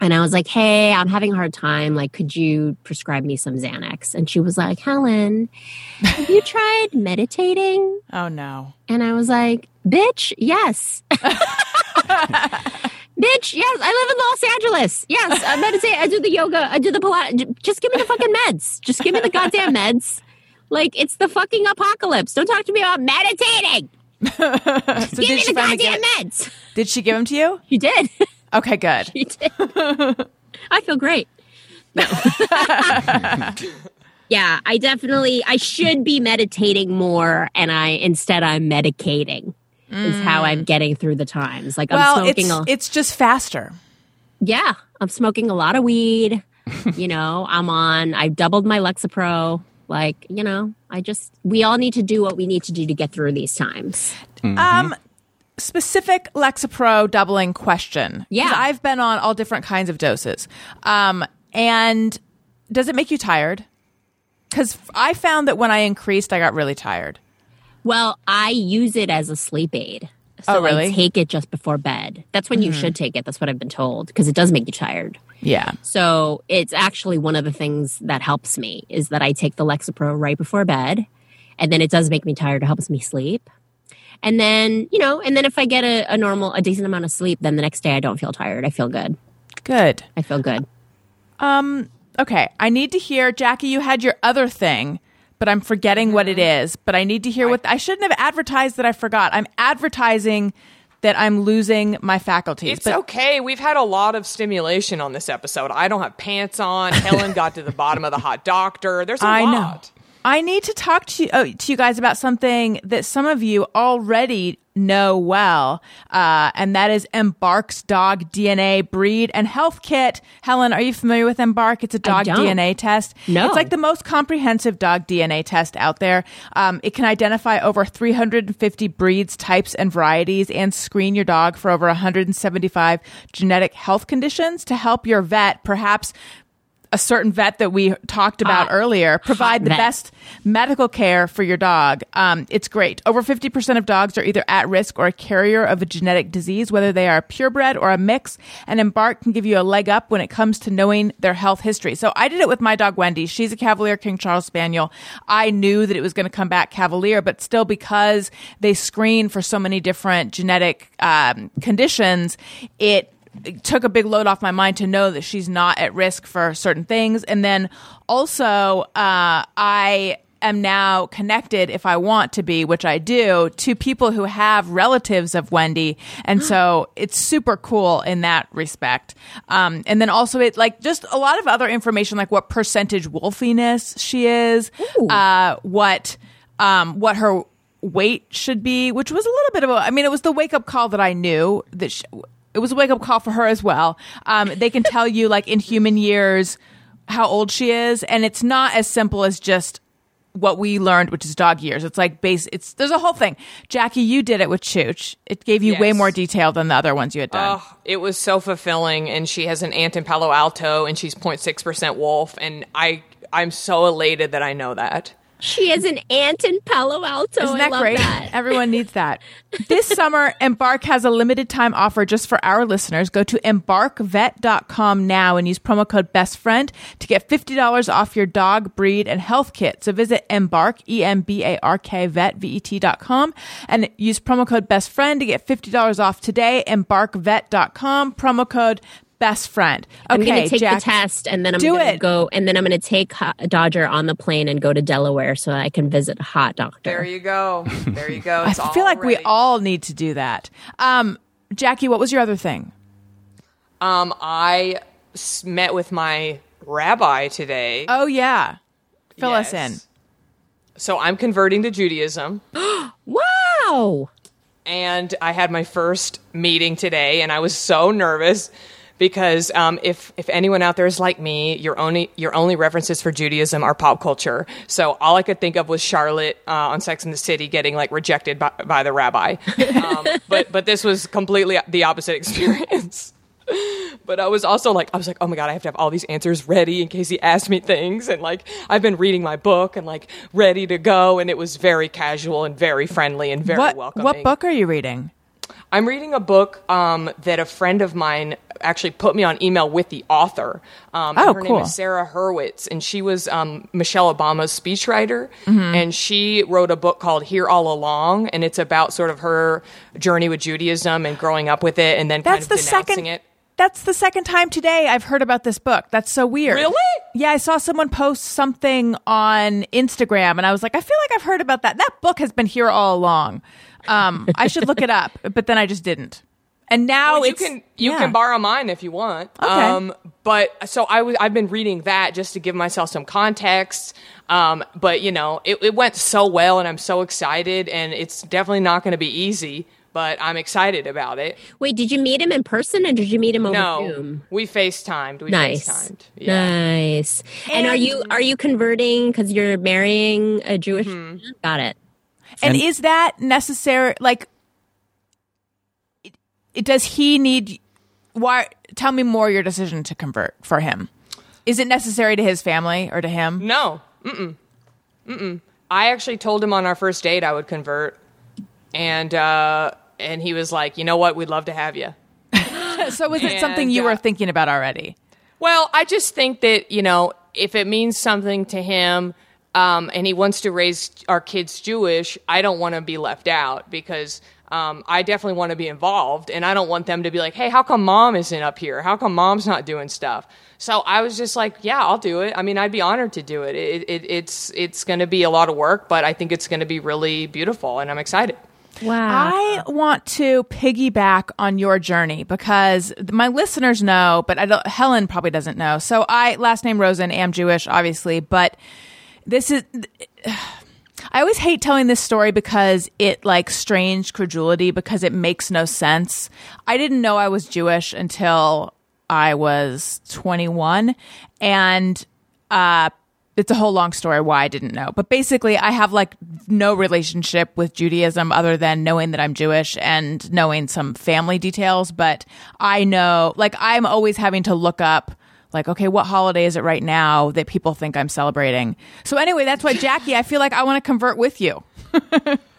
and I was like, "Hey, I'm having a hard time. Like, could you prescribe me some Xanax?" And she was like, "Helen, have you tried meditating?" Oh no. And I was like, "Bitch, yes." Bitch, yes, I live in Los Angeles. Yes, I meditate. I do the yoga. I do the Pilates. Just give me the fucking meds. Just give me the goddamn meds. Like it's the fucking apocalypse. Don't talk to me about meditating. So Give me she the goddamn get, meds. Did she give them to you? You did. Okay, good. You did. I feel great. No. yeah, I definitely I should be meditating more and I instead I'm medicating. Is how I'm getting through the times. Like I'm Well, smoking it's a it's just faster. Yeah, I'm smoking a lot of weed. you know, I'm on I've doubled my Lexapro. Like, you know, I just we all need to do what we need to do to get through these times. Um, specific Lexapro doubling question. Yeah. I've been on all different kinds of doses. Um, and does it make you tired? Because I found that when I increased, I got really tired. Well, I use it as a sleep aid. So Oh, really? I take it just before bed. That's when you should take it. That's what I've been told because it does make you tired. Yeah. So it's actually one of the things that helps me is that I take the Lexapro right before bed, and then it does make me tired. It helps me sleep, and then you know, and then if I get a, a normal, a decent amount of sleep, then the next day I don't feel tired. I feel good. Good. I feel good. Um. Okay. I need to hear, Jackie, you had your other thing, but I'm forgetting what it mm-hmm. is. But I need to hear what I shouldn't have advertised that I forgot. I'm advertising that I'm losing my faculties. It's but okay. We've had a lot of stimulation on this episode. I don't have pants on. Helen got to the bottom of the hot doctor. There's a I know. lot. I need to talk to you, oh, to you guys about something that some of you already know well, uh, and that is Embark's dog DNA breed and health kit. Helen, are you familiar with Embark? It's a dog. DNA test. No. It's like the most comprehensive dog DNA test out there. Um, it can identify over 350 breeds, types, and varieties and screen your dog for over 175 genetic health conditions to help your vet perhaps a certain vet that we talked about Ah, earlier provide the vet. best medical care for your dog. Um, it's great. Over 50% of dogs are either at risk or a carrier of a genetic disease, whether they are purebred or a mix. And Embark can give you a leg up when it comes to knowing their health history. So I did it with my dog Wendy. She's a Cavalier King Charles Spaniel. I knew that it was going to come back Cavalier, but still because they screen for so many different genetic um, conditions, it it took a big load off my mind to know that she's not at risk for certain things. And then also, uh, I am now connected, if I want to be, which I do, to people who have relatives of Wendy. And so it's super cool in that respect. Um, and then also, it like just a lot of other information, like what percentage wolfiness she is, uh, what, um, what her weight should be, which was a little bit of a, I mean, it was the wake up call that I knew that she, it was a wake up call for her as well. Um, they can tell you like in human years how old she is, and it's not as simple as just what we learned, which is dog years. It's like base. It's there's a whole thing. Jackie, you did it with Chooch. It gave you way more detail than the other ones you had done. Oh, it was so fulfilling, and she has an aunt in Palo Alto, and she's 0.6 percent wolf, and I I'm so elated that I know that. She is an aunt in Palo Alto. Isn't I that love great? that. Everyone needs that. This summer, Embark has a limited time offer just for our listeners. Go to embarkvet.com now and use promo code BESTFRIEND to get $50 off your dog, breed, and health kit. So visit Embark, E M B A R K, vet, V E T.com, and use promo code BESTFRIEND to get $50 off today. Embarkvet.com, promo code BESTFRIEND. Okay, I'm going to take Jack. the test, and then I'm going to go, and then I'm going to take Hot Dodger on the plane and go to Delaware so I can visit a hot doctor. There you go. There you go. I feel like we all need to do that. Um, Jackie, what was your other thing? Um, I s- met with my rabbi today. Oh yeah, fill us in. So I'm converting to Judaism, Wow. and I had my first meeting today, and I was so nervous because um, if if anyone out there is like me, your only your only references for Judaism are pop culture. So all I could think of was Charlotte uh, on Sex and the City getting like rejected by, by the rabbi. Um, but but this was completely the opposite experience. But I was also like, I was like, oh my god, I have to have all these answers ready in case he asked me things, and like I've been reading my book and like ready to go, and it was very casual and very friendly and very What welcoming. what book are you reading? I'm reading a book um, that a friend of mine actually put me on email with the author. Um, Oh, her cool. name is Sarah Hurwitz, and she was um, Michelle Obama's speechwriter. Mm-hmm. And she wrote a book called Here All Along, and it's about sort of her journey with Judaism and growing up with it, and then That's kind the denouncing second. it. That's the second time today I've heard about this book. That's so weird. Really? Yeah, I saw someone post something on Instagram, and I was like, I feel like I've heard about that. That book has been here all along. Um, I should look it up, but then I just didn't. And now Well, you can you yeah. can borrow mine if you want. Um, Okay. but so I was I've been reading that just to give myself some context. Um, but you know, it, it went so well, and I'm so excited, and it's definitely not going to be easy. But I'm excited about it. Wait, did you meet him in person or did you meet him over No, Zoom? we FaceTimed. We Nice. FaceTimed. Yeah. Nice. And, are you are you converting because you're marrying a Jewish? Mm-hmm. Got it. And, And- is that necessary? Like, it, it- does he need? Why? Tell me more. Your decision to convert for him. Is it necessary to his family or to him? No. Mm-mm. Mm-mm. I actually told him on our first date I would convert, and uh, and he was like, you know what, we'd love to have you. So is it something you uh, were thinking about already? Well, I just think that, you know, if it means something to him um, and he wants to raise our kids Jewish, I don't want to be left out because um, I definitely want to be involved and I don't want them to be like, hey, how come mom isn't up here? How come mom's not doing stuff? So I was just like, yeah, I'll do it. I mean, I'd be honored to do it. it, it it's it's going to be a lot of work, but I think it's going to be really beautiful and I'm excited. Wow. I want to piggyback on your journey because my listeners know, but I don't, Helen probably doesn't know. So I, last name Rosen, am Jewish, obviously, but this is, I always hate telling this story because it like strange credulity because it makes no sense. I didn't know I was Jewish until I was 21 and uh it's a whole long story why I didn't know. But basically I have like no relationship with Judaism other than knowing that I'm Jewish and knowing some family details, but I know like I'm always having to look up like okay what holiday is it right now that people think i'm celebrating? So anyway that's why jackie i feel like i want to convert with you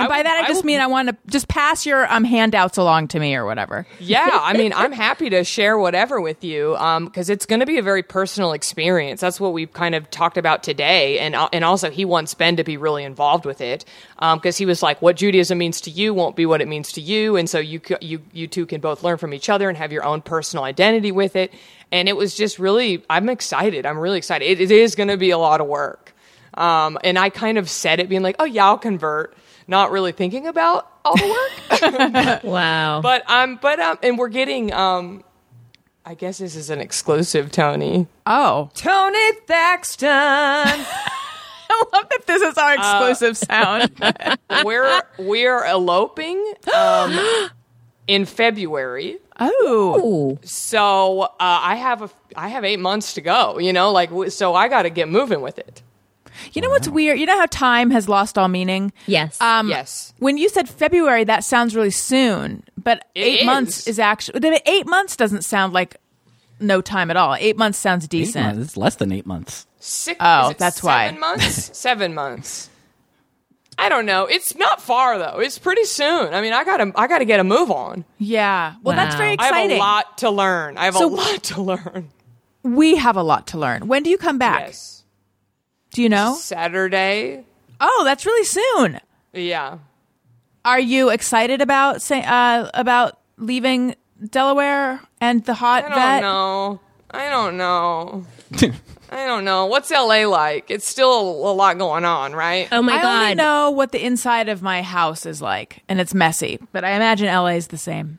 and by that i just would- mean i want to just pass your um, handouts along to me or whatever Yeah, I mean, I'm happy to share whatever with you because it's going to be a very personal experience. That's what we've kind of talked about today, and uh, and also he wants Ben to be really involved with it because he was like, "What Judaism means to you won't be what it means to you," and so you you you two can both learn from each other and have your own personal identity with it. And it was just really, I'm excited. I'm really excited. It, it is going to be a lot of work, um, and I kind of said it being like, "Oh yeah, I'll convert." Not really thinking about all the work, Wow. but um, but um, and we're getting um, I guess this is an exclusive, Tony. oh Tony Thaxton. i love that this is our exclusive sound we're we're eloping um, in February. oh So uh, I have a I have eight months to go. You know, like so I got to get moving with it. You know what's weird you know how time has lost all meaning Yes. um Yes. when you said february that sounds really soon but It eight is. months is actually eight months doesn't sound like no time at all eight months sounds Eight decent months. It's less than eight months. Six. Oh, is it that's why. Seven months. seven months. I don't know. It's not far though. It's pretty soon. I mean, I gotta I gotta get a move on. yeah well that's Wow. very I have exciting a lot to learn. I have So- a lot to learn. we have a lot to learn when do you come back Yes. Do you know Saturday. oh that's really soon Yeah. Are you excited about say, uh, about leaving Delaware and the hot I don't vet? know. I don't know. I don't know. What's LA like? It's still a lot going on, right? oh my god. I only know what the inside of my house is like, and it's messy. But I imagine LA is the same.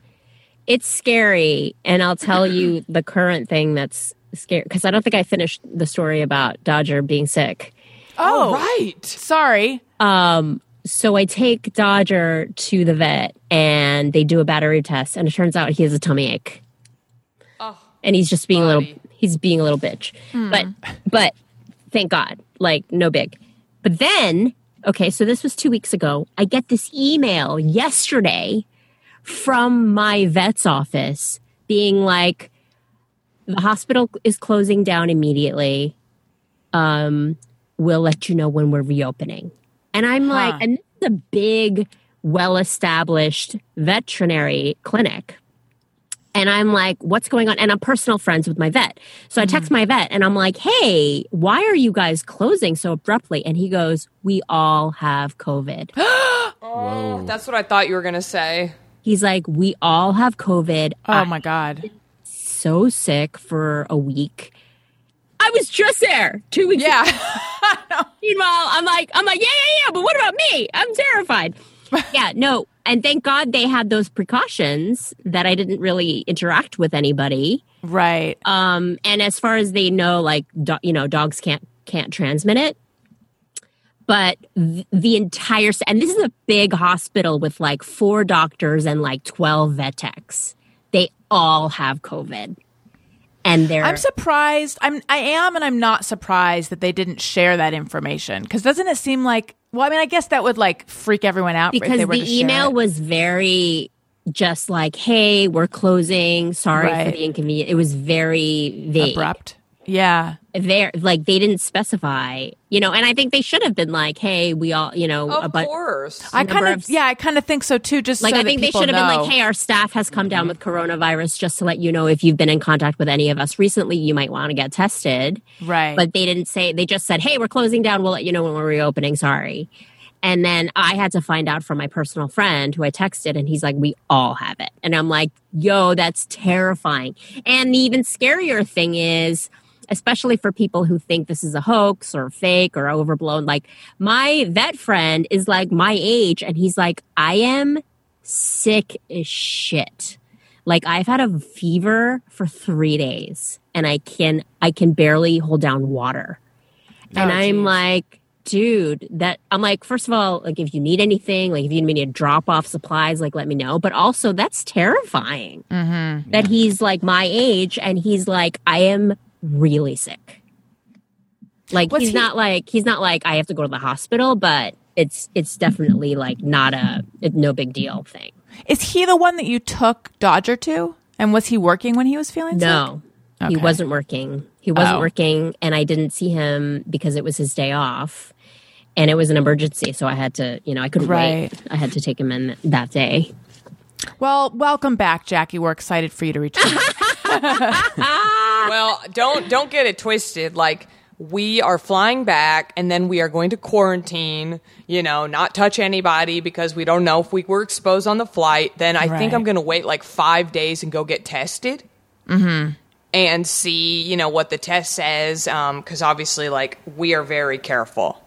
It's scary, and I'll tell you the current thing that's scary because I don't think I finished the story about Dodger being sick. Oh, right. Sorry. Um, so I take Dodger to the vet, and they do a battery test, and it turns out he has a tummy ache. Oh, and he's just being a little he's being a little bitch but but thank god like no big but then okay so this was two weeks ago i get this email yesterday from my vet's office being like the hospital is closing down immediately um we'll let you know when we're reopening and i'm like and this is a big well established veterinary clinic and I'm like, what's going on? And I'm personal friends with my vet. So I text my vet and I'm like, hey, why are you guys closing so abruptly? And he goes, we all have COVID. Oh, that's what I thought you were going to say. He's like, we all have COVID. Oh I'm my god. So sick for a week. I was just there two weeks Yeah. Meanwhile, I'm like, I'm like, yeah, yeah, yeah, but what about me? I'm terrified. yeah, no. And thank God they had those precautions that I didn't really interact with anybody. right. Um, and as far as they know, like do- you know, dogs can't can't transmit it. But th- the entire and this is a big hospital with like four doctors and like twelve vet techs. All have COVID, and they're I'm surprised. I'm I am and I'm not surprised that they didn't share that information cuz doesn't it seem like well I mean I guess that would like freak everyone out if because they were to the email it. was very just like, "Hey, we're closing. Sorry Right. for the inconvenience." It was very vague. abrupt. Yeah. There, like they didn't specify, you know. And I think they should have been like, "Hey, we all, you know, a Of bunch." course. I kind of of- yeah, I kind of think so too just Like so I that think they should have been like, "Hey, our staff has come down mm-hmm. with coronavirus just to let you know if you've been in contact with any of us recently, you might want to get tested." right. But they didn't say. They just said, "Hey, we're closing down. We'll let you know when we're reopening." Sorry. And then I had to find out from my personal friend who I texted, and he's like, "We all have it." And I'm like, "Yo, that's terrifying." And the even scarier thing is, especially for people who think this is a hoax or fake or overblown, like my vet friend is like my age, and he's like, "I am sick as shit." Like I've had a fever for three days, and I can I can barely hold down water oh, and Oh, I'm geez. like, dude, that I'm like, first of all, like if you need anything, like if you need me to drop off supplies, like let me know. But also, that's terrifying mm-hmm. that he's like my age and he's like, I am really sick. Like What's he's he- not like he's not like I have to go to the hospital, but it's it's definitely like not a, no big deal thing. Is he the one that you took Dodger to? And was he working when he was feeling sick? No, he Okay. wasn't working. He wasn't Oh. working, and I didn't see him because it was his day off, and it was an emergency. So I had to, you know, I couldn't Right. wait. I had to take him in that day. Well, welcome back, Jackie. We're excited for you to return. well, don't don't get it twisted. Like we are flying back, and then we are going to quarantine. You know, not touch anybody because we don't know if we were exposed on the flight. Then I think I'm going to wait like five days and go get tested. Mm-hmm. And see, you know, what the test says, because obviously, like, we are very careful.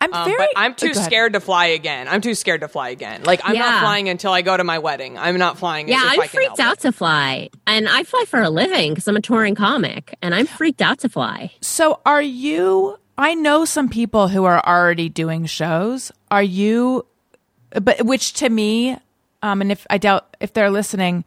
I'm Um, very. but I'm oh, too go scared to fly again. I'm too scared to fly again. Like, I'm Yeah. not flying until I go to my wedding. I'm not flying. Yeah, I'm freaked out it. to fly, and I fly for a living because I'm a touring comic, and I'm freaked out to fly. So, are you? I know some people who are already doing shows. Are you? But which to me, um, and if I doubt if they're listening,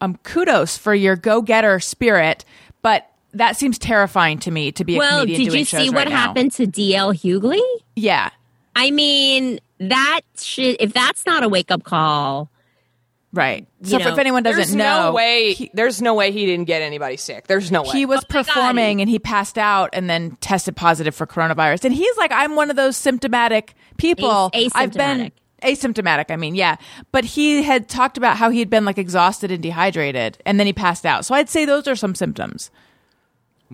um, kudos for your go-getter spirit. But that seems terrifying to me to be a Well, comedian did doing you shows see right what now. happened to DL Hughley? Yeah, I mean, that should, If that's not a wake up call, right. So, You if know, anyone doesn't There's know, no way. he- there's no way he didn't get anybody sick. There's no way. he was Oh performing and he passed out and then tested positive for coronavirus. And he's like, I'm one of those symptomatic people. As- I've been asymptomatic. asymptomatic. I mean, yeah. But he had talked about how he had been like exhausted and dehydrated and then he passed out. So I'd say those are some symptoms.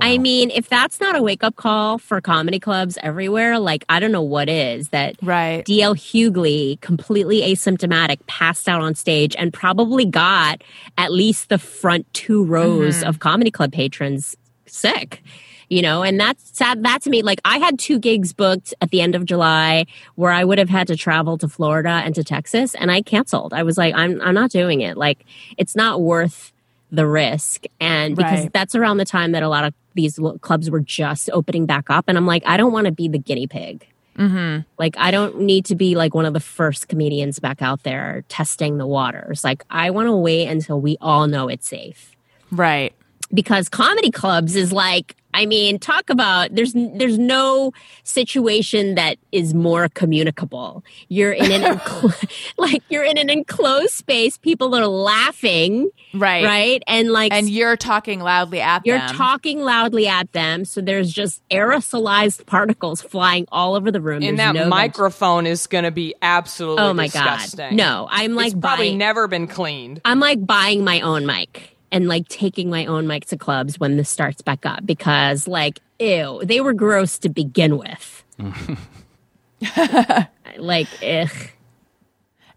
I mean, if that's not a wake up call for comedy clubs everywhere, like I don't know what is. That Right. DL Hughley, completely asymptomatic, passed out on stage and probably got at least the front two rows Mm-hmm. of comedy club patrons sick. You know, and that's sad. That to me, like I had two gigs booked at the end of July where I would have had to travel to Florida and to Texas, and I canceled. I was like, I'm I'm not doing it. Like it's not worth the risk and because Right. that's around the time that a lot of these clubs were just opening back up and i'm like i don't want to be the guinea pig mm-hmm. like i don't need to be like one of the first comedians back out there testing the waters like i want to wait until we all know it's safe Right. because comedy clubs is like I mean, talk about there's there's no situation that is more communicable. You're in an enclo- like you're in an enclosed space. People are laughing, Right. right, and like And you're talking loudly at you're them. talking loudly at them. So there's just aerosolized particles flying all over the room. and There's that no microphone is going to be absolutely Oh my disgusting. god! No, I'm like it's probably buying. never been cleaned. I'm like buying my own mic and like taking my own mic to clubs when this starts back up because like ew, they were gross to begin with. like ugh.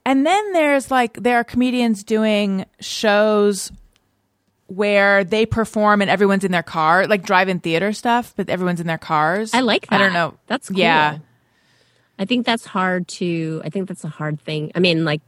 And then there's like there are comedians doing shows where they perform and everyone's in their car, like drive-in theater stuff, but everyone's in their cars. I like that. I don't know. That's cool. Yeah. I think that's hard to. I think that's a hard thing. I mean, like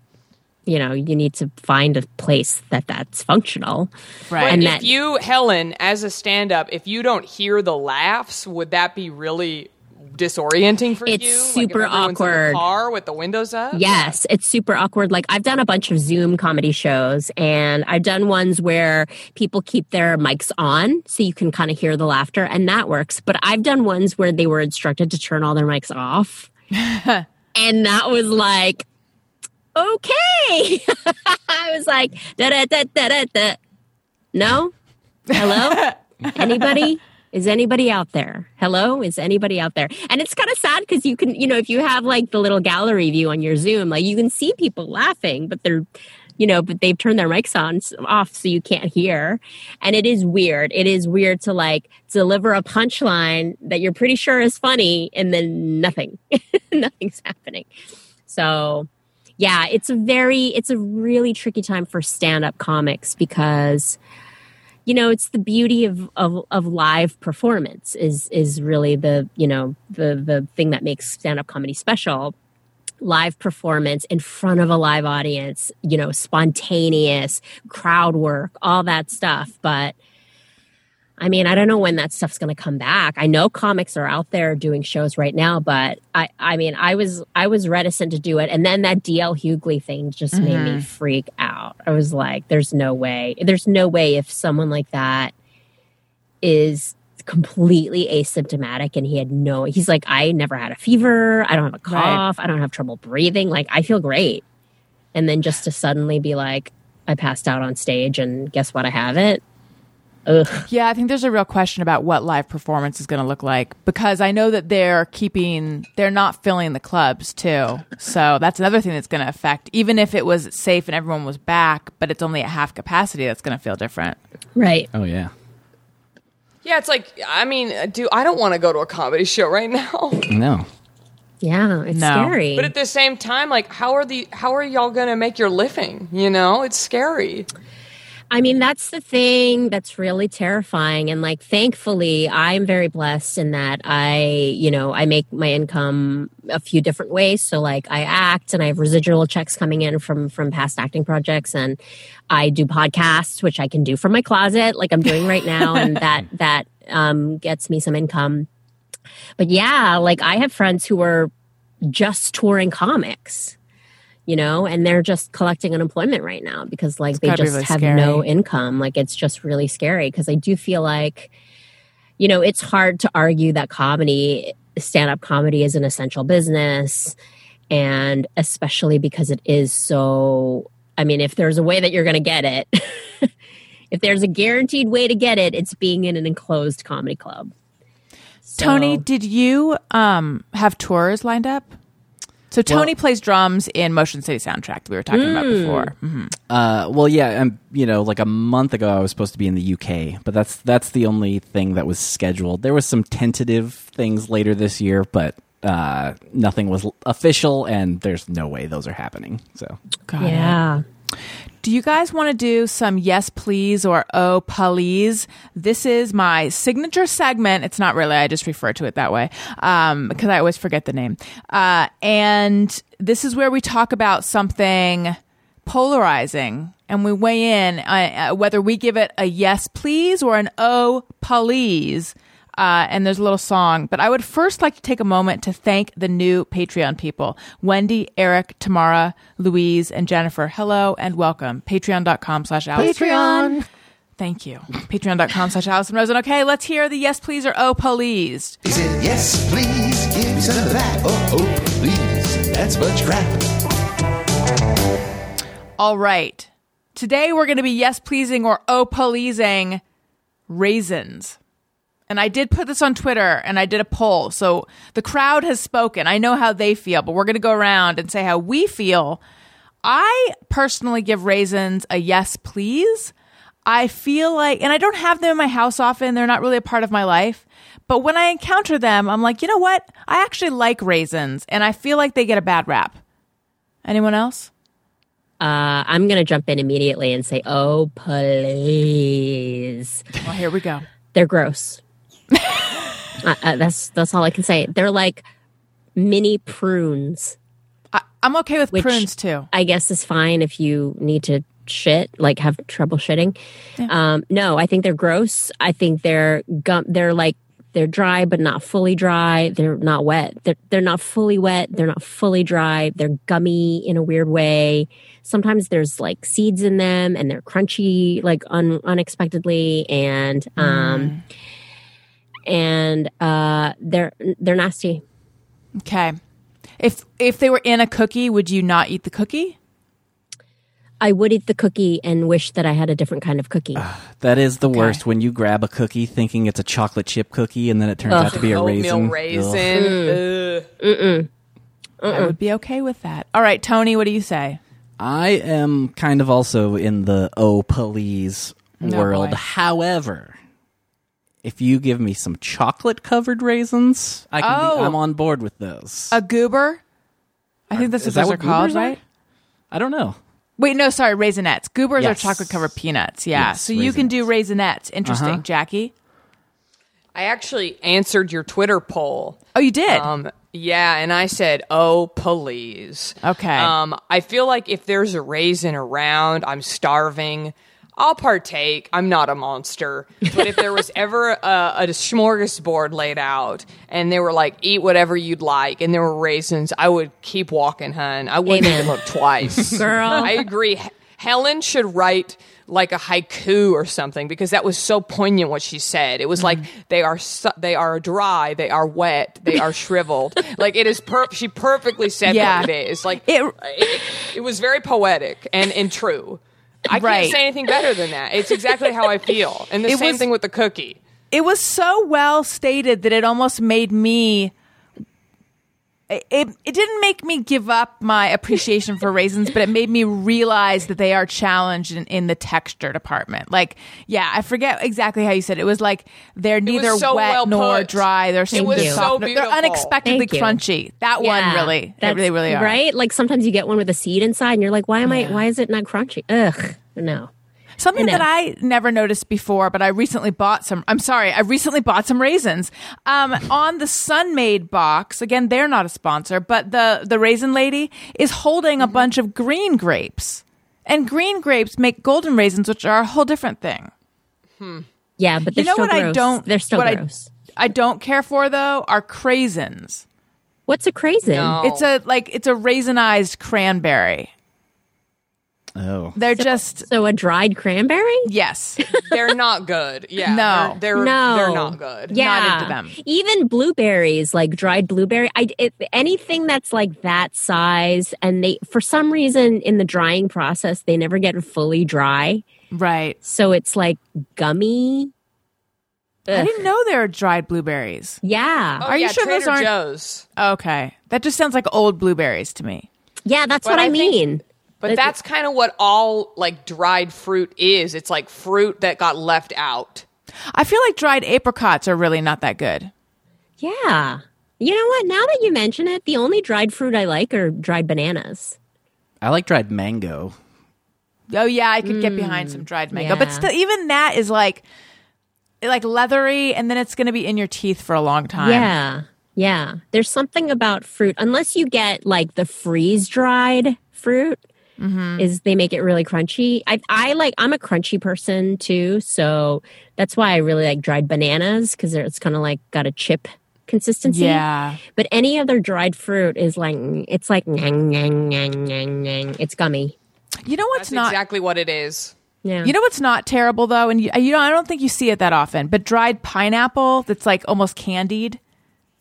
you know, you need to find a place that that's functional. Right. And if that- you, Helen, as a stand-up, if you don't hear the laughs, would that be really disorienting for It's you? Like, if super the awkward. car with the windows up. Yes, it's super awkward. Like I've done a bunch of Zoom comedy shows and I've done ones where people keep their mics on so you can kind of hear the laughter and that works. But I've done ones where they were instructed to turn all their mics off. and that was like okay. I was like da da da da da da. No? Hello? Anybody? Is anybody out there? Hello? Is anybody out there? And it's kind of sad because you can, you know, if you have like the little gallery view on your Zoom, like you can see people laughing, but they're, you know, but they've turned their mics on off so you can't hear. And it is weird. It is weird to like deliver a punchline that you're pretty sure is funny and then nothing, nothing's happening. So, yeah, it's a very, it's a really tricky time for stand up comics because you know it's the beauty of, of of live performance is is really the you know the the thing that makes stand up comedy special. Live performance in front of a live audience you know spontaneous crowd work all that stuff. But I mean, I don't know when that stuff's going to come back. I know comics are out there doing shows right now, but I, I mean, I was, I was reticent to do it, and then that DL Hughley thing just made me mm-hmm. freak out. I was like, "There's no way. There's no way if someone like that is completely asymptomatic and he had no. He's like, I never had a fever. I don't have a cough. I don't have trouble breathing. Like, I feel great. And then just to suddenly be like, I passed out on stage, and guess what? I have it. Ugh. Yeah, I think there's a real question about what live performance is going to look like because I know that they're keeping, they're not filling the clubs too. So that's another thing that's going to affect, even if it was safe and everyone was back, but it's only at half capacity, that's going to feel different. Right. Oh yeah. Yeah, it's like I mean, uh, do I don't want to go to a comedy show right now. No. Yeah, it's No. scary. But at the same time, like how are the how are y'all gonna make your living? You know, it's scary. I mean, that's the thing that's really terrifying. And like, thankfully, I'm very blessed in that I, you know, I make my income a few different ways. So like, I act and I have residual checks coming in from from past acting projects, and I do podcasts, which I can do from my closet, like I'm doing right now, and that that um, gets me some income. But yeah, like I have friends who are just touring comics you know, and they're just collecting unemployment right now because like they just really have scary. no income. Like it's just really scary because I do feel like, you know, it's hard to argue that comedy, stand up comedy is an essential business. And especially because it is so, I mean, if there's a way that you're going to get it, if there's a guaranteed way to get it, it's being in an enclosed comedy club. So- Tony, did you um, have tours lined up? So Tony plays drums in Motion City Soundtrack that we were talking about before. Mhm. Uh, well, yeah, and you know, like a month ago, I was supposed to be in the UK, but that's that's the only thing that was scheduled. There was some tentative things later this year, but uh, nothing was official, and there's no way those are happening. So, Got it. yeah. Do you guys want to do some yes please or oh please? This is my signature segment. It's not really. I just refer to it that way um, because I always forget the name. Uh, and this is where we talk about something polarizing and we weigh in uh, uh, whether we give it a yes please or an oh please. Uh, and there's a little song, but I would first like to take a moment to thank the new Patreon people Wendy, Eric, Tamara, Louise, and Jennifer. Hello and welcome. Patreon.com slash Patreon. Thank you. Patreon.com slash Allison Rosen. Okay, let's hear the yes please or oh please. He said, yes, please, give me some of that. Oh, oh, please, that's much crap. All right. Today we're going to be yes pleasing or oh pleasing raisins. And I did put this on Twitter and I did a poll. So the crowd has spoken. I know how they feel, but we're going to go around and say how we feel. I personally give raisins a yes please. I feel like, and I don't have them in my house often. They're not really a part of my life. But when I encounter them, I'm like, you know what? I actually like raisins and I feel like they get a bad rap. Anyone else? Uh, I'm going to jump in immediately and say, oh, please. Well, here we go. They're gross. uh, uh, that's that's all I can say. They're like mini prunes. I, I'm okay with prunes too. I guess is fine if you need to shit, like have trouble shitting. Um, no, I think they're gross. I think they're gum. They're like they're dry but not fully dry. They're not wet. They're they're not fully wet. They're not fully dry. They're gummy in a weird way. Sometimes there's like seeds in them and they're crunchy like un- unexpectedly and um and uh they're they're nasty. Okay. If if they were in a cookie, would you not eat the cookie? I would eat the cookie and wish that I had a different kind of cookie. that is the worst when you grab a cookie thinking it's a chocolate chip cookie, and then it turns out to be a Oatmeal raisin. raisin. Ugh. Ugh. I would be okay with that. All right, Tony, what do you say? I am kind of also in the oh please Oh, world. boy. However, if you give me some chocolate covered raisins, I can Oh. be, I'm on board with those. A goober? I think that's Is what that those are what called, goobers are? right? I don't know. Wait, no, sorry, Raisinets. Goobers are chocolate covered peanuts. Yeah. Yes, so you can do Raisinets. Interesting, Uh-huh. Jackie. I actually answered your Twitter poll. Oh, you did? Um, yeah, and I said, "Oh, please." Okay. Um, I feel like if there's a raisin around, I'm starving. I'll partake. I'm not a monster. But if there was ever a, a smorgasbord laid out and they were like, eat whatever you'd like, and there were raisins, I would keep walking, hun. I wouldn't Amen. even look twice. Girl. I agree. Helen should write like a haiku or something because that was so poignant what she said. It was like mm-hmm. they are su- they are dry, they are wet, they are shriveled. like it is per- she perfectly said Yeah. what it is. Like It- it, it was very poetic and, and true. I Right. can't say anything better than that. It's exactly how I feel. And the It same was- thing with the cookie. it was so well stated that it almost made me it, it, it didn't make me give up my appreciation for raisins, but it made me realize that they are challenged in, in the texture department. Like, yeah, I forget exactly how you said it. It was like they're neither so wet well nor put. dry. They're It super was soft. so They're unexpectedly crunchy. That one Yeah, really, that's- they really are. right. Like sometimes you get one with a seed inside, and you're like, "Why am I? Why is it not crunchy?" Ugh, no. Something I that I never noticed before, but I recently bought some. I'm sorry, I recently bought some raisins. Um, on the Sun-Maid box, again, they're not a sponsor, but the the raisin lady is holding a Mm-hmm. bunch of green grapes, and green grapes make golden raisins, which are a whole different thing. Hmm. Yeah, but they're You know still what I gross. don't? They're still what gross. I, I don't care for though are craisins. What's a craisin? No. It's a like it's a raisinized cranberry. Oh. They're just So a dried cranberry? yes. They're not good. Yeah. No. They're, they're, no, they're not good. Yeah, Not into them. Even blueberries, like dried blueberry. I it, anything that's like that size, and they for some reason in the drying process they never get fully dry, right. so it's like gummy. I didn't know there are dried blueberries. Yeah, Oh, Are you yeah, sure those aren't- Joe's. Okay. That just sounds like old blueberries to me. yeah, that's But what I, I think- mean. But It- that's kind of what all like dried fruit is. It's like fruit that got left out. I feel like dried apricots are really not that good. Yeah, you know what? Now that you mention it, the only dried fruit I like are dried bananas. I like dried mango. Oh yeah, I could get behind mm, some dried mango, but still, even that is like, like leathery, and then it's going to be in your teeth for a long time. Yeah. Yeah. There's something about fruit, unless you get like the freeze dried fruit, Mm-hmm. is they make it really crunchy. I, I like, I'm a crunchy person too. So that's why I really like dried bananas because it's kind of like got a chip consistency. Yeah. But any other dried fruit is like, it's like, nyang, nyang, nyang, nyang, nyang. it's gummy. You know what's That's not? exactly what it is. Yeah. You know what's not terrible though, and you, you know I don't think you see it that often. But dried pineapple that's like almost candied.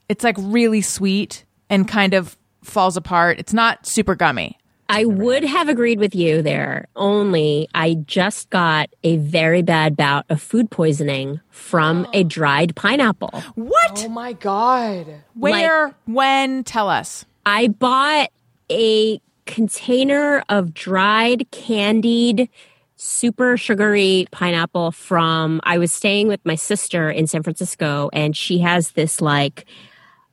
It's like really sweet and kind of falls apart. It's not super gummy. I would have agreed with you there, only I just got a very bad bout of food poisoning from a dried pineapple. What? Oh my god. Where? when? Tell us. I bought a container of dried candied super sugary pineapple from I was staying with my sister in San Francisco and she has this like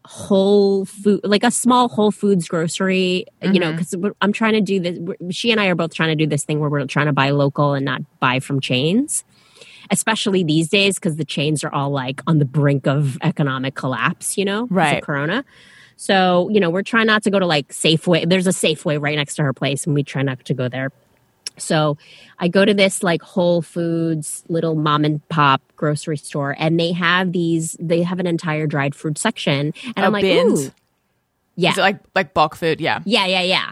whole food like a small whole foods grocery you know mm-hmm. because i'm trying to do this she and i are both trying to do this thing where we're trying to buy local and not buy from chains especially these days because the chains are all like on the brink of economic collapse you know Right. corona. So you know we're trying not to go to like safeway there's a safeway right next to her place and we try not to go there so I go to this like Whole Foods little mom and pop grocery store and they have these they have an entire dried fruit section and Oh, I'm like bins? ooh. Yeah. Like like bulk food? Yeah. yeah, yeah, yeah.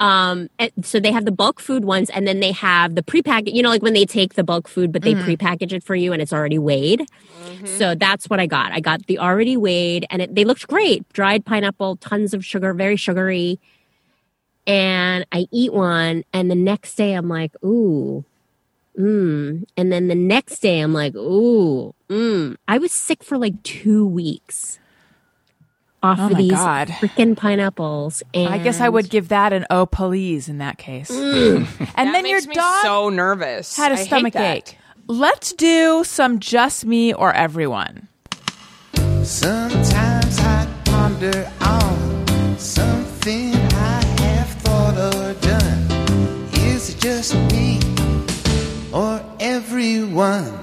Um and so they have the bulk food ones and then they have the prepackaged you know like when they take the bulk food but they prepackage it for you and it's already weighed. So that's what I got. I got the already weighed and it, they looked great. Dried pineapple, tons of sugar, very sugary and I eat one, and the next day I'm like, ooh, mmm. And then the next day I'm like, ooh, mmm. I was sick for like two weeks off Oh of my these God. freaking pineapples. And I guess I would give that an oh please in that case. Mm. and That then your me dog so nervous. had a I stomach ache. Let's do some just me or everyone. Sometimes I ponder everyone?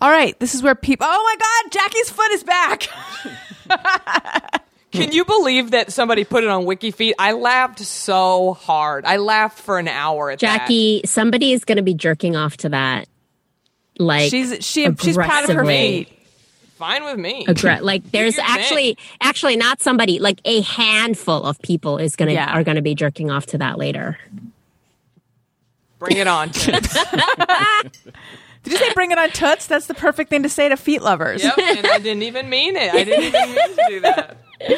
All right, this is where people. Oh my God, Jackie's foot is back. Can you believe that somebody put it on WikiFeet? I laughed so hard. I laughed for an hour at that. Jackie, somebody is going to be jerking off to that. Like She's she she's proud of her feet. Fine with me. Aggre- like there's your thing. actually actually not somebody like a handful of people is gonna Yeah. are gonna be jerking off to that later. Bring it on. Tim. Did you say bring it on toots? That's the perfect thing to say to feet lovers. yep, and I didn't even mean it. I didn't even mean to do that.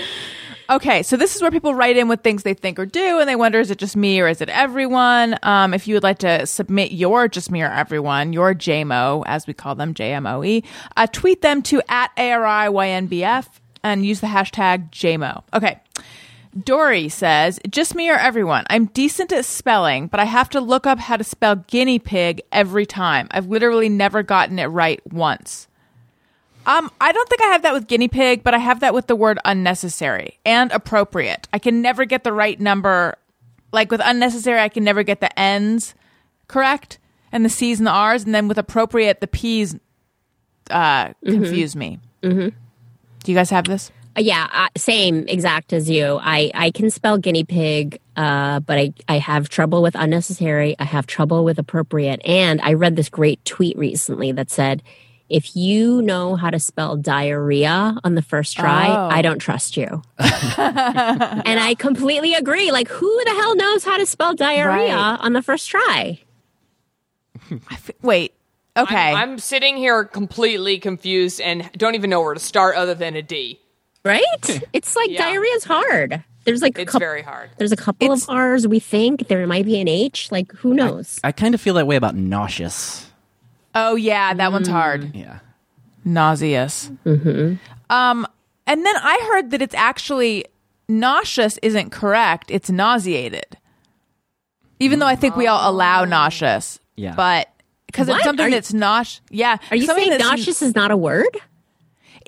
Okay, so this is where people write in with things they think or do, and they wonder is it just me or is it everyone? Um, if you would like to submit your just me or everyone, your JMO, as we call them, JMOE, uh, tweet them to at ARIYNBF and use the hashtag JMO. Okay. Dory says, just me or everyone. I'm decent at spelling, but I have to look up how to spell guinea pig every time. I've literally never gotten it right once. Um, I don't think I have that with guinea pig, but I have that with the word unnecessary and appropriate. I can never get the right number. Like with unnecessary, I can never get the N's correct and the C's and the R's, and then with appropriate, the P's uh, confuse me. Mm-hmm. Do you guys have this? Uh, yeah, uh, same exact as you. I I can spell guinea pig, uh, but I I have trouble with unnecessary. I have trouble with appropriate, and I read this great tweet recently that said. If you know how to spell diarrhea on the first try, Oh. I don't trust you. and I completely agree. Like, who the hell knows how to spell diarrhea Right. on the first try? F- Wait. Okay. I'm, I'm sitting here completely confused and don't even know where to start other than a D. Right? It's like Yeah. diarrhea's hard. There's like a It's coup- very hard. There's a couple It's- of R's we think. There might be an H. Like, who knows? I kind of feel that way about nauseous. oh yeah, that one's hard. Yeah. nauseous. Mm-hmm. Um, and then I heard that it's actually nauseous isn't correct; it's nauseated. Even though I think we all allow nauseous, Yeah. but because it's something Are you- that's nauseous. Yeah, Are you something saying that's- nauseous is not a word?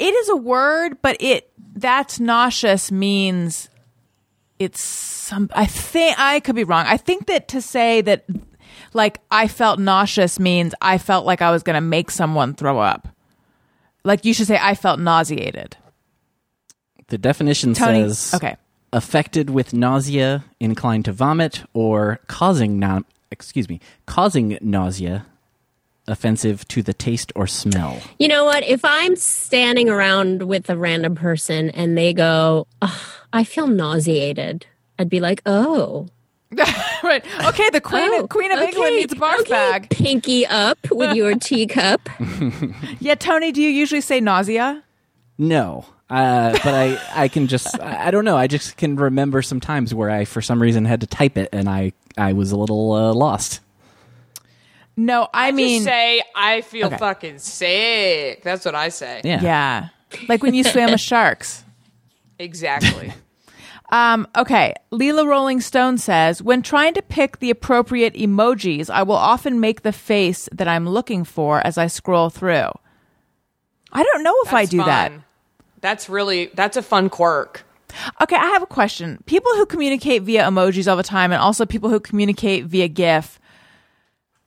It is a word, but it that's nauseous means it's some. I think I could be wrong. I think that to say that like I felt nauseous means I felt like I was going to make someone throw up. Like you should say I felt nauseated. The definition Tony, says okay. affected with nausea, inclined to vomit, or causing na- excuse me, causing nausea, offensive to the taste or smell. You know what? If I'm standing around with a random person and they go, I feel nauseated, I'd be like, oh. right. Okay, the Queen oh, Queen of okay, England needs a barf okay, bag. Pinky up with your teacup. Yeah, Tony, do you usually say nausea? No. Uh, but I, I can just I I don't know I just can remember some times where I for some reason had to type it and I I was a little uh, lost. No, I, mean Just say I feel Okay. fucking sick. That's what I say. Yeah. yeah. Like when you swim with sharks. Exactly. Um, okay. Leela Rolling Stone says, when trying to pick the appropriate emojis, I will often make the face that I'm looking for as I scroll through. I don't know if I That's do that. That's really that's a fun quirk. Okay, I have a question. People who communicate via emojis all the time and also people who communicate via GIF,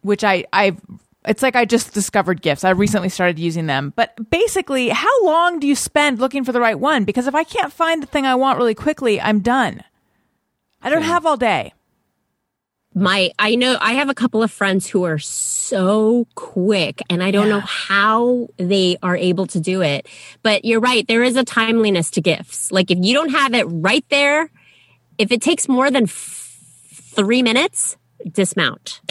which I I it's like I just discovered gifts. I recently started using them. But basically, how long do you spend looking for the right one? Because if I can't find the thing I want really quickly, I'm done. I don't have all day. My, I know, I have a couple of friends who are so quick and I don't know how they are able to do it. But you're right. There is a timeliness to gifts. Like if you don't have it right there, if it takes more than f- three minutes, dismount.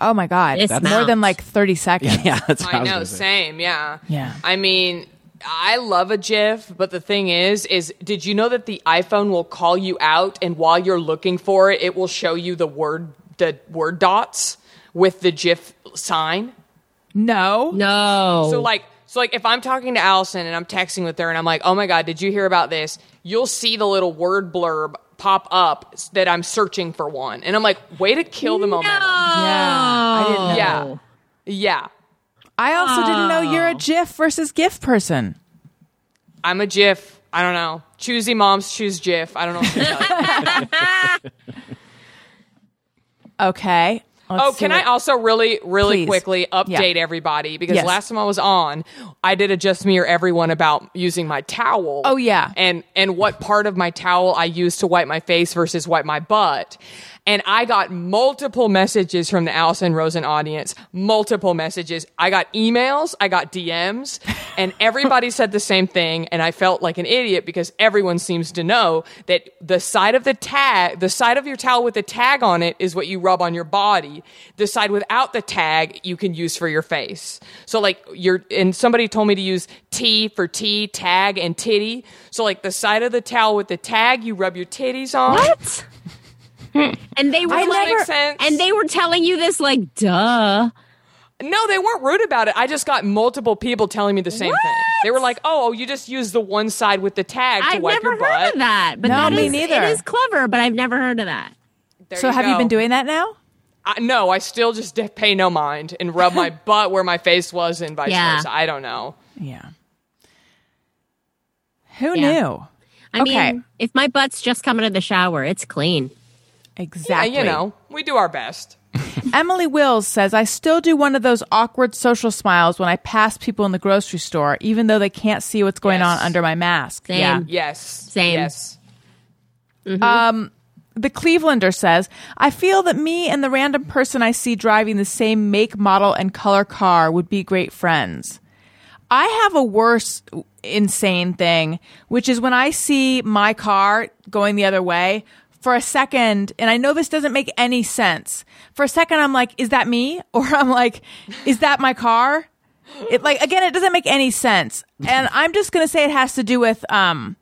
Oh my god, It's that's more than like thirty seconds. Yeah, that's what I, I was know, gonna say. same, yeah. Yeah. I mean, I love a GIF, but the thing is, is did you know that the iPhone will call you out, and while you're looking for it, it will show you the word the word dots with the GIF sign. No, No. So like, so like, if I'm talking to Allison and I'm texting with her, and I'm like, "Oh my god, did you hear about this?" You'll see the little word blurb pop up that I'm searching for one, and I'm like, "Way to kill the momentum." yeah, I didn't know. Yeah, yeah. I also didn't know you're a GIF versus GIF person. I'm a GIF. I don't know. Choosy moms choose GIF. I don't know. What to tell you. Okay. Let's Oh, can I also really, really Please. quickly update Yeah. everybody? Because Yes. last time I was on, I did a just me or everyone about using my towel. Oh, yeah. and and what part of my towel I use to wipe my face versus wipe my butt. And I got multiple messages from the Allison Rosen audience. Multiple messages. I got emails. I got DMs, and everybody said the same thing. And I felt like an idiot because everyone seems to know that the side of the tag, the side of your towel with the tag on it, is what you rub on your body. The side without the tag you can use for your face. So like you're, and somebody told me to use T for T, tag, and titty. So like the side of the towel with the tag, you rub your titties on. What? and they were I like, never- sense. and they were telling you this like, duh. No, they weren't rude about it. I just got multiple people telling me the same thing. They were like, "Oh, you just use the one side with the tag to I've wipe never your heard butt." of that. But No, that me is- neither. It is clever, but I've never heard of that. There So have you been doing that now? I, no, I still just pay no mind and rub my butt where my face was, and vice Yeah. versa. I don't know. Yeah. Who Yeah. knew? I Okay. mean, if my butt's just coming out of the shower, it's clean. Exactly. Yeah, you know, we do our best. Emily Wills says, I still do one of those awkward social smiles when I pass people in the grocery store, even though they can't see what's going Yes. on under my mask. Same. Yeah. Yes, Same. Yes, mm-hmm. um, The Clevelander says, I feel that me and the random person I see driving the same make, model, and color car would be great friends. I have a worse insane thing, which is when I see my car going the other way for a second, and I know this doesn't make any sense. For a second, I'm like, is that me? Or I'm like, is that my car? It like again, it doesn't make any sense. And I'm just gonna say it has to do with um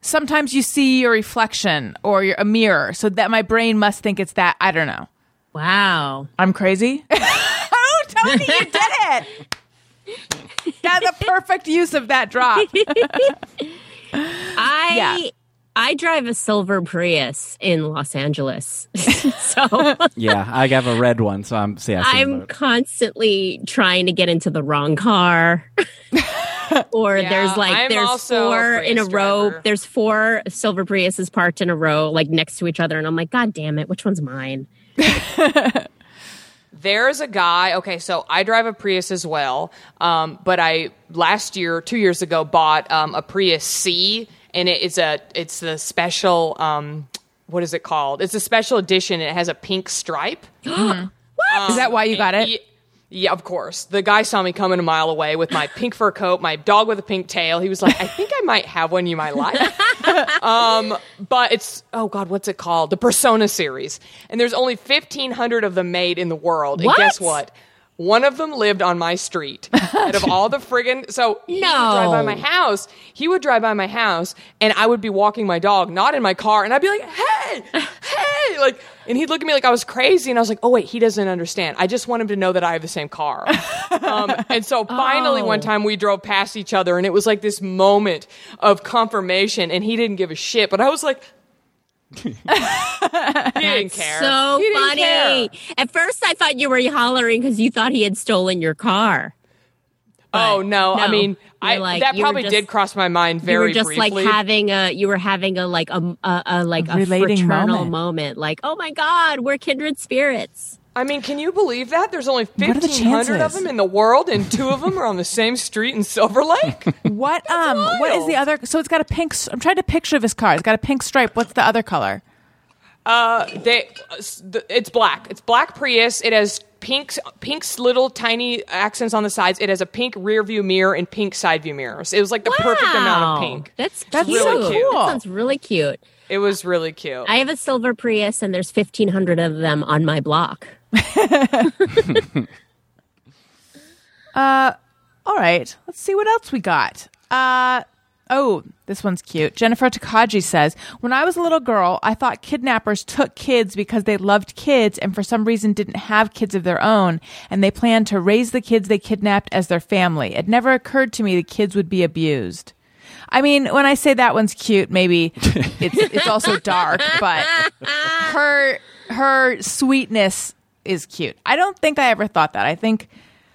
sometimes you see your reflection or your, a mirror, so that my brain must think it's that. I don't know. Wow. I'm crazy. oh, Tony, you did it! That's a perfect use of that drop. I Yeah. I drive a silver Prius in Los Angeles. so Yeah, I have a red one, so I'm so yeah, I'm boat. constantly trying to get into the wrong car. or Yeah, there's like I'm there's also a four in a Prius row. driver. There's four silver Priuses parked in a row, like next to each other, and I'm like, God damn it, which one's mine? There's a guy. Okay, so I drive a Prius as well, um, but I last year, two years ago, bought um, a Prius C, and it, it's a it's the special. Um, what is it called? It's a special edition. It has a pink stripe. Is that why you got it? Ye- Yeah, of course. The guy saw me coming a mile away with my pink fur coat, my dog with a pink tail. He was like, "I think I might have one you might like." um, but it's oh god, what's it called? The Persona series, and there's only fifteen hundred of them made in the world. And guess What? One of them lived on my street. Out of all the friggin' so he would drive by No. my house. He would drive by my house, and I would be walking my dog, not in my car, and I'd be like, "Hey, hey!" Like, and he'd look at me like I was crazy, and I was like, "Oh wait, he doesn't understand. I just want him to know that I have the same car." um, and so finally, one Oh. time we drove past each other, and it was like this moment of confirmation, and he didn't give a shit, but I was like. He didn't care. So He didn't funny. care. At first, I thought you were hollering because you thought he had stolen your car. Oh no! I mean, I like- that probably just- did cross my mind you very were just briefly. like having a you were having a like a, a, a like a, relating fraternal moment. moment. like oh my god we're kindred spirits I mean, can you believe that? There's only are the 1,500 of chances? them in the world, and two of them are on the same street in Silver Lake. What um what is the other so it's got a pink s- I'm trying to picture this car. It's got a pink stripe. What's the other color? they, uh, s- the- it's black. It's black Prius. It has pink, pink's little tiny accents on the sides. It has a pink rear view mirror and pink side view mirrors. It was like the perfect amount of Wow. pink. that's That's cute. so cool. that sounds really cute It was really cute. I have a silver Prius and there's 1500 of them on my block All right, let's see what else we got. Uh oh, this one's cute. Jennifer Takaji says, "When I was a little girl, I thought kidnappers took kids because they loved kids and for some reason didn't have kids of their own, and they planned to raise the kids they kidnapped as their family. It never occurred to me the kids would be abused." I mean, when I say that one's cute, maybe it's it's also dark, but her her sweetness is cute. I don't think I ever thought that. I think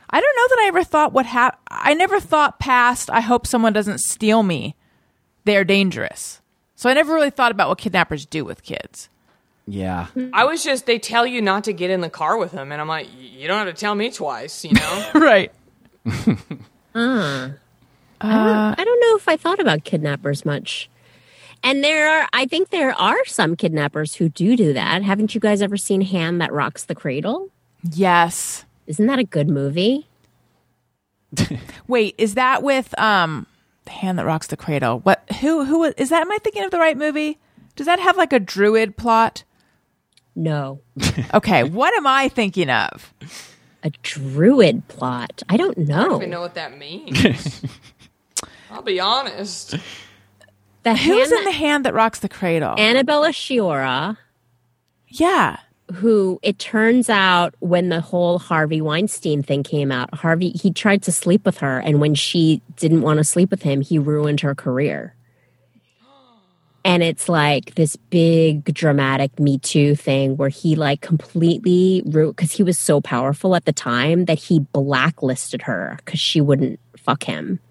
I don't know that I ever thought what hap- I never thought past I hope someone doesn't steal me. They're dangerous. So I never really thought about what kidnappers do with kids. Yeah. I was just they tell you not to get in the car with them, and I'm like, you don't have to tell me twice, you know. right. Mm. I don't know if I thought about kidnappers much. And there are, I think there are some kidnappers who do do that. Haven't you guys ever seen Hand That Rocks the Cradle? Yes. Isn't that a good movie? Wait, is that with um the hand that rocks the cradle? What who who is that am I thinking of the right movie? Does that have like a druid plot? No. Okay, what am I thinking of? A druid plot. I don't know. I don't even know what that means. I'll be honest. The Who's in the hand that rocks the cradle? Annabella Sciorra, yeah. who it turns out when the whole Harvey Weinstein thing came out, Harvey he tried to sleep with her, and when she didn't want to sleep with him, he ruined her career. And it's like this big dramatic Me Too thing where he like completely because he was so powerful at the time that he blacklisted her because she wouldn't fuck him.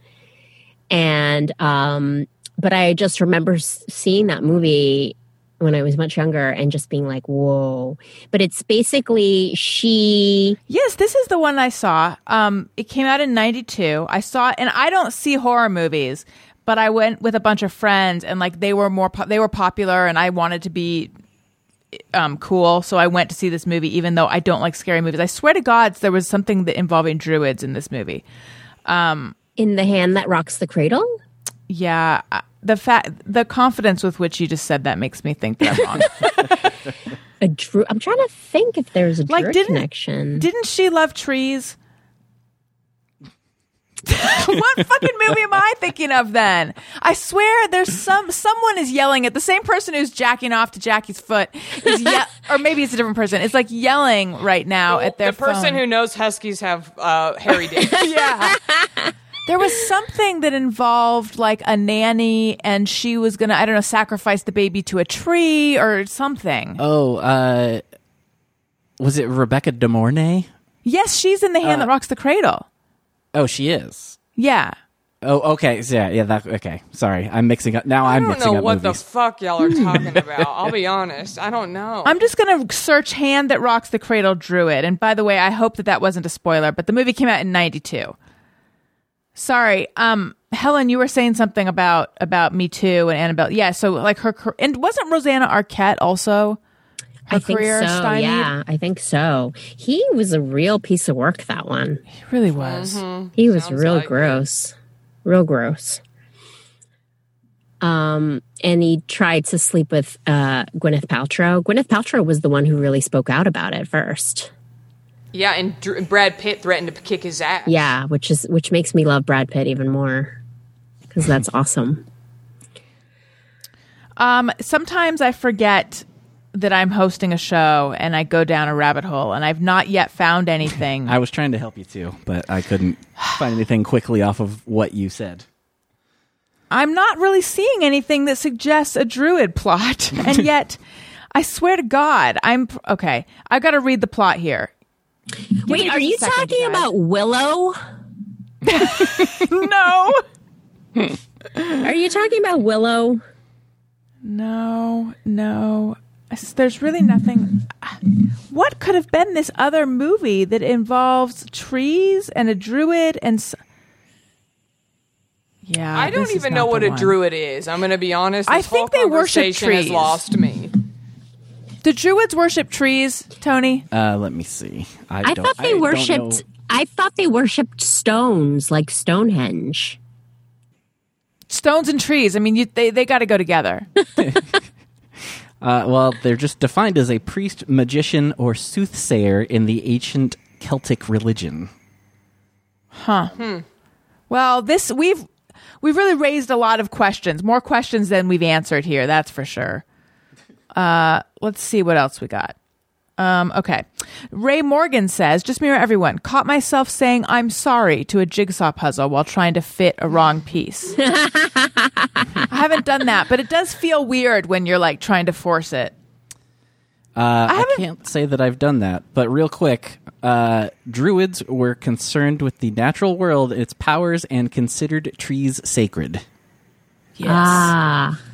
And um, but I just remember seeing that movie when I was much younger and just being like, whoa. But it's basically she Yes, this is the one I saw. Um, it came out in '92. I saw it, and I don't see horror movies, but I went with a bunch of friends, and like they were more po- they were popular, and I wanted to be um, cool, so I went to see this movie, even though I don't like scary movies. I swear to God, there was something that involving druids in this movie. Um, in the hand that rocks the cradle. Yeah, uh, the fact, the confidence with which you just said that makes me think that I'm wrong. A dru- I'm trying to think if there's a Like, druid didn't- connection. Didn't she love trees? what fucking movie am I thinking of then? I swear there's some someone is yelling at the same person who's jacking off to Jackie's foot is ye- or maybe it's a different person. It's like yelling right now at their the person phone. who knows huskies have uh, hairy dicks. yeah. There was something that involved like a nanny and she was going to I don't know sacrifice the baby to a tree or something. Oh, uh, was it Rebecca De Mornay? Yes, she's in the hand that rocks the cradle. Oh, she is. Yeah. Oh, okay. So yeah, yeah. That okay. Sorry, I'm mixing up. Now I I'm don't know what movies. the fuck y'all are talking about. I'll be honest. I don't know. I'm just going to search Hand That Rocks the Cradle Druid. And by the way, I hope that that wasn't a spoiler, but the movie came out in 92. Sorry. Um Helen, you were saying something about about Me Too and Annabelle. Yeah, so like her and wasn't Rosanna Arquette also her I think career so. stymied? Yeah, I think so. He was a real piece of work. That one. He really was. He was Sounds real like it. gross, real gross. Um, and he tried to sleep with uh, Gwyneth Paltrow. Gwyneth Paltrow was the one who really spoke out about it first. Yeah, and Dr- Brad Pitt threatened to kick his ass. Yeah, which is which makes me love Brad Pitt even more because that's awesome. Um sometimes I forget that I'm hosting a show and I go down a rabbit hole and I've not yet found anything. I was trying to help you too, but I couldn't find anything quickly off of what you said. I'm not really seeing anything that suggests a druid plot. And yet, I swear to God, I'm okay. I've got to read the plot here. Me Wait, are you second, talking you about Willow? No. Are you talking about Willow? No, no. There's really nothing. What could have been this other movie that involves trees and a druid and. s- Yeah, I don't even know the what a one. druid is. I'm going to be honest. I This whole think they worship conversation has trees. lost me. Do druids worship trees, Tony? Uh, let me see. I, I don't, thought they don't worshipped. I thought they worshipped stones like Stonehenge. Stones and trees. I mean, you, they they got to go together. Uh, well, they're just defined as a priest, magician, or soothsayer in the ancient Celtic religion. Huh. Well, this we've we've really raised a lot of questions, more questions than we've answered here. That's for sure. Uh, let's see what else we got. Um, okay, Ray Morgan says, "Just mirror everyone." Caught myself saying "I'm sorry" to a jigsaw puzzle while trying to fit a wrong piece. I haven't done that, but it does feel weird when you're like trying to force it. Uh, I, haven't- can't say that I've done that, but real quick, uh, druids were concerned with the natural world, its powers, and considered trees sacred. Yes. Ah, At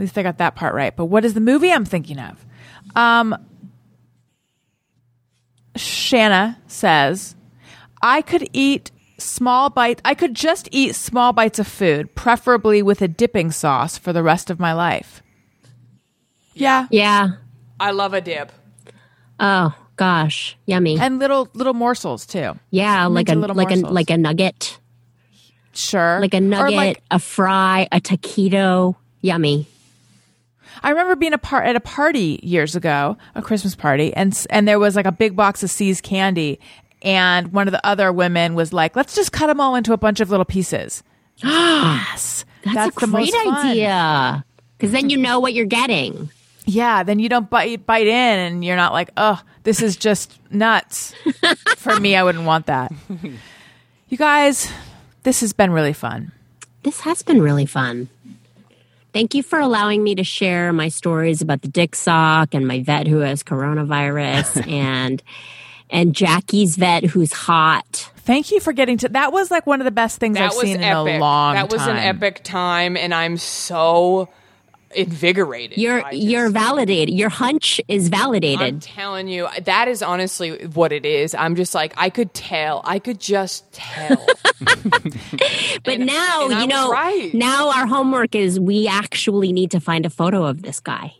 least I got that part right. But what is the movie I'm thinking of? Um, Shanna says, I could eat small bites. I could just eat small bites of food, preferably with a dipping sauce for the rest of my life. Yeah. Yeah. I love a dip. Oh gosh, yummy. And little little morsels too. yeah, like a into little like a like a nugget, Sure. like a nugget, like- a fry, a taquito. Yummy. I remember being a part at a party years ago, a Christmas party, and and there was like a big box of See's candy, and one of the other women was like, "Let's just cut them all into a bunch of little pieces." yes, That's, a the great idea. Because then you know what you're getting. Yeah, then you don't bite bite in, and you're not like, "Oh, this is just nuts." For me, I wouldn't want that. You guys, this has been really fun. This has been really fun. Thank you for allowing me to share my stories about the dick sock and my vet who has coronavirus and and Jackie's vet who's hot. Thank you for getting to. That was like one of the best things That I've was seen epic. in a long that was an epic time, and I'm so invigorated. You're you're validated. Your hunch is validated. I'm telling you, that is honestly what it is. I'm just like, I could tell. I could just tell. but and- now and you know. right. Now our homework is we actually need to find a photo of this guy.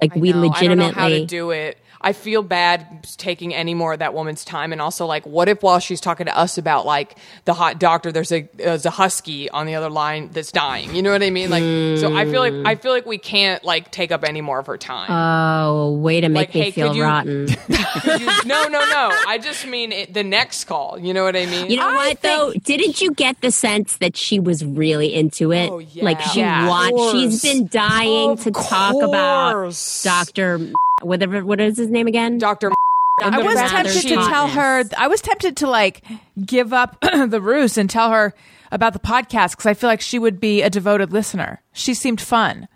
Like I we know, legitimately. how to do it. I feel bad taking any more of that woman's time, and also like, what if while she's talking to us about like the hot doctor, there's a there's a husky on the other line that's dying. You know what I mean? Like, so I feel like I feel like we can't like take up any more of her time. oh, way to make Like, me hey, feel you- rotten. You- no, no, no. I just mean it, the next call. You know what I mean? You know I what though? Didn't you get the sense that she was really into it? Oh, yeah. Like she Yeah. Of watched. She's course. been dying Of to talk about. Doctor. Whatever. What is his name again? Doctor. I was tempted to tell her. I was tempted to like give up the ruse and tell her about the podcast because I feel like she would be a devoted listener. She seemed fun.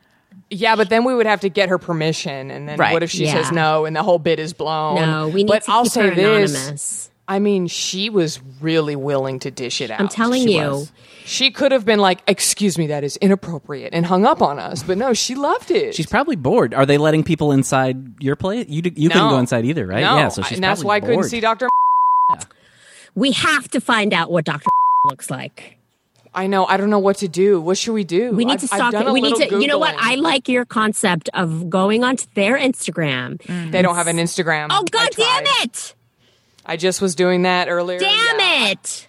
Yeah, but then we would have to get her permission, and then Right. what if she Yeah. says no, and the whole bit is blown? No, we need but to I'll keep say her this. Anonymous. I mean, she was really willing to dish it out. I'm telling She you. was. She could have been like, "Excuse me, that is inappropriate," and hung up on us. But no, she loved it. She's probably bored. Are they letting people inside your place? You d- you couldn't go inside either, right? No, yeah, so she's and that's probably why I couldn't see Doctor. We have to find out what Doctor looks like. I know. I don't know what to do. What should we do? We need I've- to I've stalk it. We need to. little You know what? I like your concept of going onto their Instagram. They don't have an Instagram. Oh I God damn it! I just was doing that earlier. Damn Yeah. it!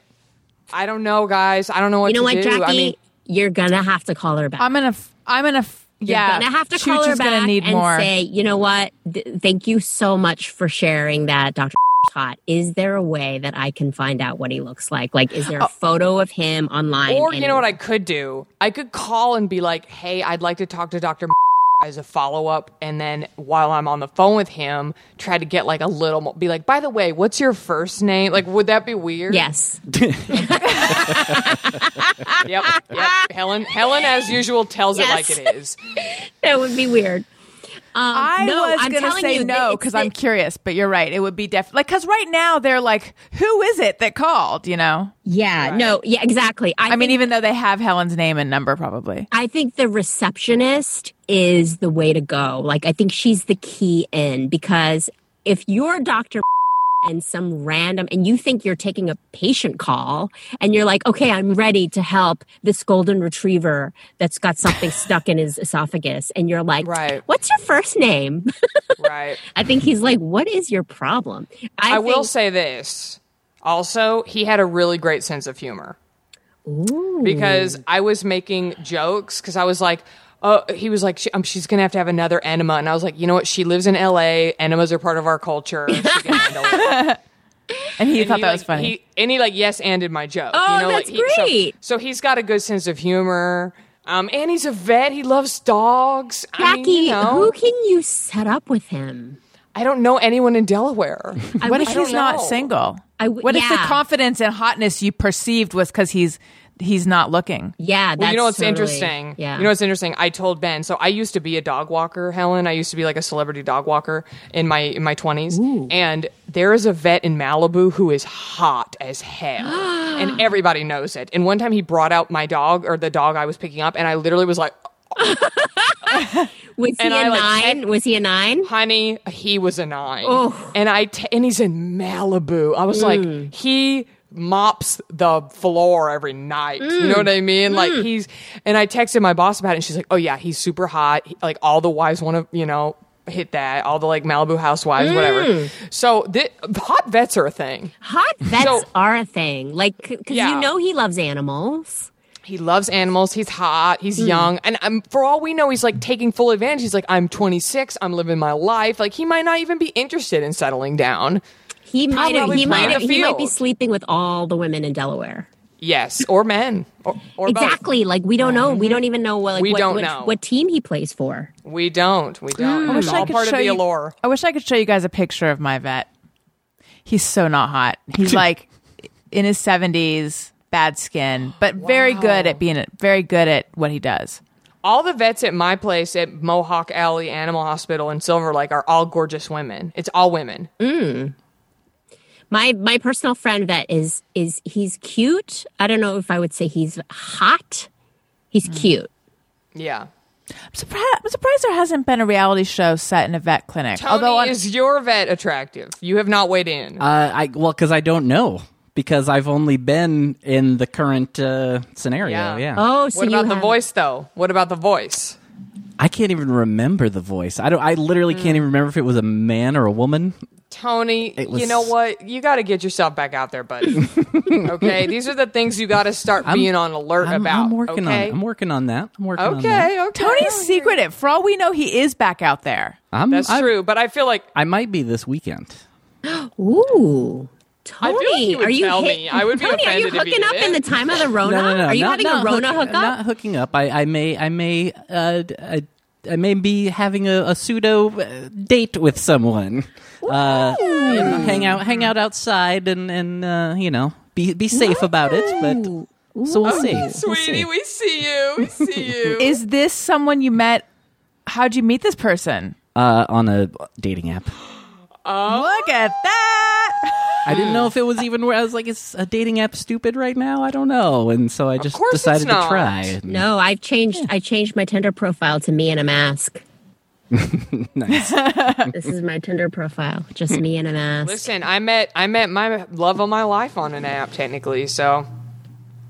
I don't know, guys. I don't know what You know to what, do. Jackie? I mean, You're gonna have to call her back. I'm gonna. f- I'm gonna. f- You're Yeah, gonna have to call her back gonna need and more. say, you know what? Th- thank you so much for sharing that, Doctor Hot. Is there a way that I can find out what he looks like? Like, is there a oh. photo of him online? Or you know what I could do? I could call and be like, "Hey, I'd like to talk to Doctor as a follow up," and then while I'm on the phone with him, try to get like a little, mo- be like, "By the way, what's your first name?" Like, would that be weird? Yes. Yep. Yep. Helen. Helen, as usual, tells it like it is. that would be weird. Um, I no, was I'm gonna telling say you, no it's because the- I'm curious, but you're right. It would be definitely like because right now they're like, who is it that called? You know. Yeah, no, yeah, exactly. I, I mean, think, even though they have Helen's name and number, probably. I think the receptionist is the way to go. Like, I think she's the key in because if you're Doctor and some random and you think you're taking a patient call and you're like, okay, I'm ready to help this golden retriever that's got something stuck in his esophagus, and you're like, Right. what's your first name? Right. I think he's like, what is your problem? I, will think- say this. Also, he had a really great sense of humor. Because I was making jokes because I was like, oh, he was like, she, um, she's going to have to have another enema. And I was like, you know what? She lives in LA. Enemas are part of our culture. She can handle it. And he And thought he, that like, was funny. He, and he like yes anded my joke. Oh, you know, that's like, he- so- great. So, he's got a good sense of humor. Um, and he's a vet. He loves dogs. I mean, Jackie, you know, who can you set up with him? I don't know anyone in Delaware. What if he's don't single? I w- what if the confidence and hotness you perceived was because he's he's not looking? Yeah, that's Well, you know what's totally- interesting? Yeah, You know what's interesting? I told Ben. So I used to be a dog walker, Helen. I used to be like a celebrity dog walker in my in my twenties. And there is a vet in Malibu who is hot as hell, and everybody knows it. And one time he brought out my dog or the dog I was picking up, and I literally was like, Was he And a I, nine? text- Was he a nine? honey, he was a nine. Oh. And I t- and he's in Malibu. I was like, he mops the floor every night. You know mm. what I mean? Like mm. he's and I texted my boss about it, and she's like, "Oh yeah, he's super hot. He- like all the wives want to, you know." Hit that all the like Malibu housewives, whatever. Mm. So thi- hot vets are a thing. Hot vets So- are a thing. Like, because Yeah. you know he loves animals. He loves animals. He's hot. He's young, and um, for all we know, he's like taking full advantage. He's like, I'm 26. I'm living my life. Like he might not even be interested in settling down. He might Probably he might the he might be sleeping with all the women in Delaware. Yes, or men, or, or both. Exactly. Like we don't know. We mm-hmm. don't even know what like We what, don't what, know. what team he plays for. We don't. We don't. Mm. I wish It's I all could part of show the you- I wish I could show you guys a picture of my vet. He's so not hot. He's like in his seventies, bad skin, but very good at being very good at what he does. All the vets at my place at Mohawk Alley Animal Hospital in Silver Lake are all gorgeous women. It's all women. Mm. My my personal friend vet is is he's cute. I don't know if I would say he's hot. He's cute. Yeah. I'm surprised, I'm surprised there hasn't been a reality show set in a vet clinic. Tony, Although on, is your vet attractive? You have not weighed in. Uh, I well, because I don't know because I've only been in the current uh, scenario. Yeah. Yeah, Oh, so what you about the have- voice, though? What about the voice? I can't even remember the voice. I don't. I literally can't even remember if it was a man or a woman. Tony, was- you know what? You got to get yourself back out there, buddy. okay, these are the things you got to start I'm- being on alert I'm, about. I'm working okay? on. I'm working on that. I'm working on that. okay, okay. Tony's secretive. For all we know, he is back out there. I'm, That's I, true, but I feel like I might be this weekend. Ooh. I Tony, feel like you would are you tell hit- me. I would be Tony, are you offended if you hooking up in the time of the Rona? No, no, no. Are you not, having not a Rona hook- hookup? Not hooking up. I, I may. I may. Uh, I, I may be having a, a pseudo uh, date with someone. Uh, you know, hang out, hang out outside, and and uh, you know, be be safe about it. But so we'll see. We'll Sweetie, see. we see you. We see you. Is this someone you met? How'd you meet this person? Uh, on a dating app. Oh, Look at that. I didn't know if it was even where I was like, is a dating app stupid right now? I don't know, and so I just course it's decided to not. try. And- No, I've changed. I changed my Tinder profile to me in a mask. nice. This is my Tinder profile, just me and an ass. Listen, I met I met my love of my life on an app, technically. So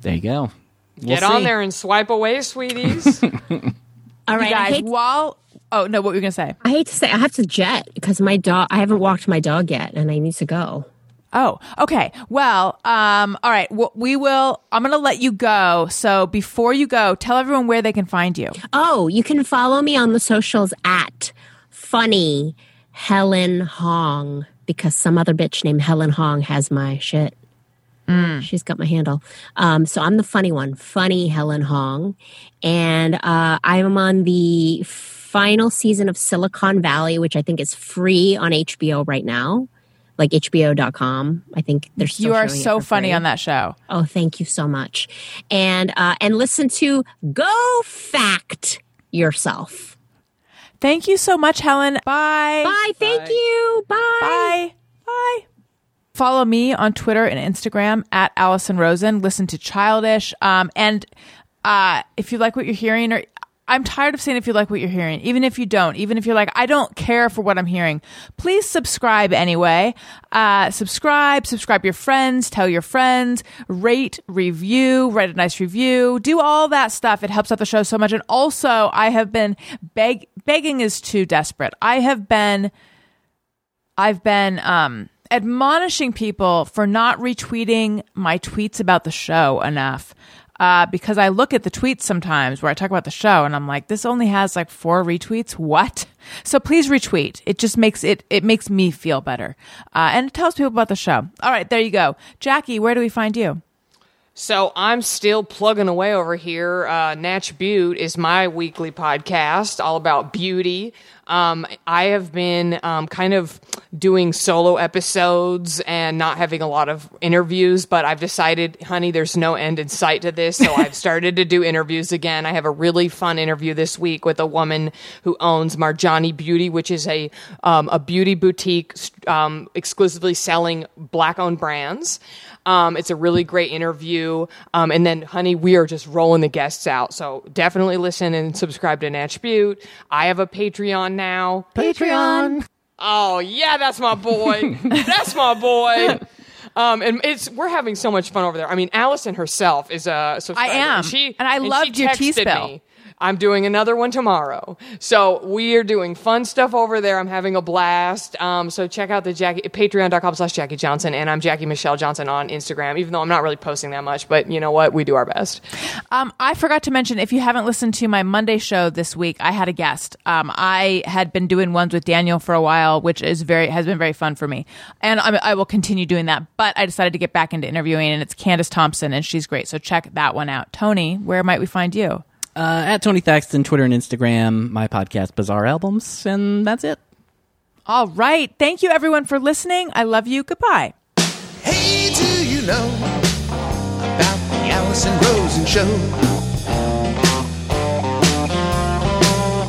There you go. We'll get on there and swipe away, sweeties. All right, You guys, hate, while oh no, what were you gonna say? I hate to say I have to jet because my dog. I haven't walked my dog yet, and I need to go. Oh, okay. Well, um, all right. Well, we will. I'm going to let you go. So before you go, tell everyone where they can find you. Oh, you can follow me on the socials at funny Helen Hong because some other bitch named Helen Hong has my shit. She's got my handle. Um, so I'm the funny one, funny Helen Hong. And uh, I'm on the final season of Silicon Valley, which I think is free on HBO right now, like HBO.com. I think they're You are so funny free. on that show. Oh, thank you so much. And uh, and listen to Go Fact Yourself. Thank you so much, Helen. Bye. Bye. Thank you. Bye. Bye. Bye. Follow me on Twitter and Instagram at Allison Rosen. Listen to Childish. Um, and uh, if you like what you're hearing, or I'm tired of saying if you like what you're hearing, even if you don't, even if you're like, I don't care for what I'm hearing, please subscribe anyway. Uh, subscribe, subscribe your friends, tell your friends, rate, review, write a nice review, do all that stuff. It helps out the show so much. And also, I have been beg- begging is too desperate. I have been I've been um, admonishing people for not retweeting my tweets about the show enough. Uh, because I look at the tweets sometimes where I talk about the show and I'm like, this only has like four retweets. What? So please retweet. It just makes it, it makes me feel better. Uh, and it tells people about the show. All right, there you go. Jackie, where do we find you? So I'm still plugging away over here. Uh, Natch Beaut is my weekly podcast, all about beauty. Um, I have been um, kind of doing solo episodes and not having a lot of interviews, but I've decided, honey, there's no end in sight to this. So I've started to do interviews again. I have a really fun interview this week with a woman who owns Marjani Beauty, which is a um, a beauty boutique um, exclusively selling black owned brands. Um, it's a really great interview. Um, and then, honey, we are just rolling the guests out. So definitely listen and subscribe to Natch Beaut. I have a Patreon now. Patreon. Oh yeah, that's my boy. that's my boy. Um, and it's we're having so much fun over there. I mean, Allison herself is a subscriber. I am. She And I loved your tea spill. me, I'm doing another one tomorrow. So we are doing fun stuff over there. I'm having a blast. Um, so check out the Jackie patreon.com slash Jackie Johnson and I'm Jackie Michelle Johnson on Instagram, even though I'm not really posting that much, but you know what? We do our best. Um, I forgot to mention if you haven't listened to my Monday show this week, I had a guest. Um, I had been doing ones with Daniel for a while, which is very has been very fun for me, and I, I will continue doing that. But I decided to get back into interviewing, and it's Candace Thompson, and she's great. So check that one out. Tony, where might we find you? Uh, at Tony Thaxton, Twitter and Instagram, my podcast, Bizarre Albums, and that's it. All right, thank you everyone for listening. I love you. Goodbye. Hey, do you know about the Allison Rosen show?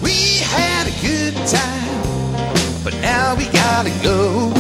We had a good time, but now we gotta go.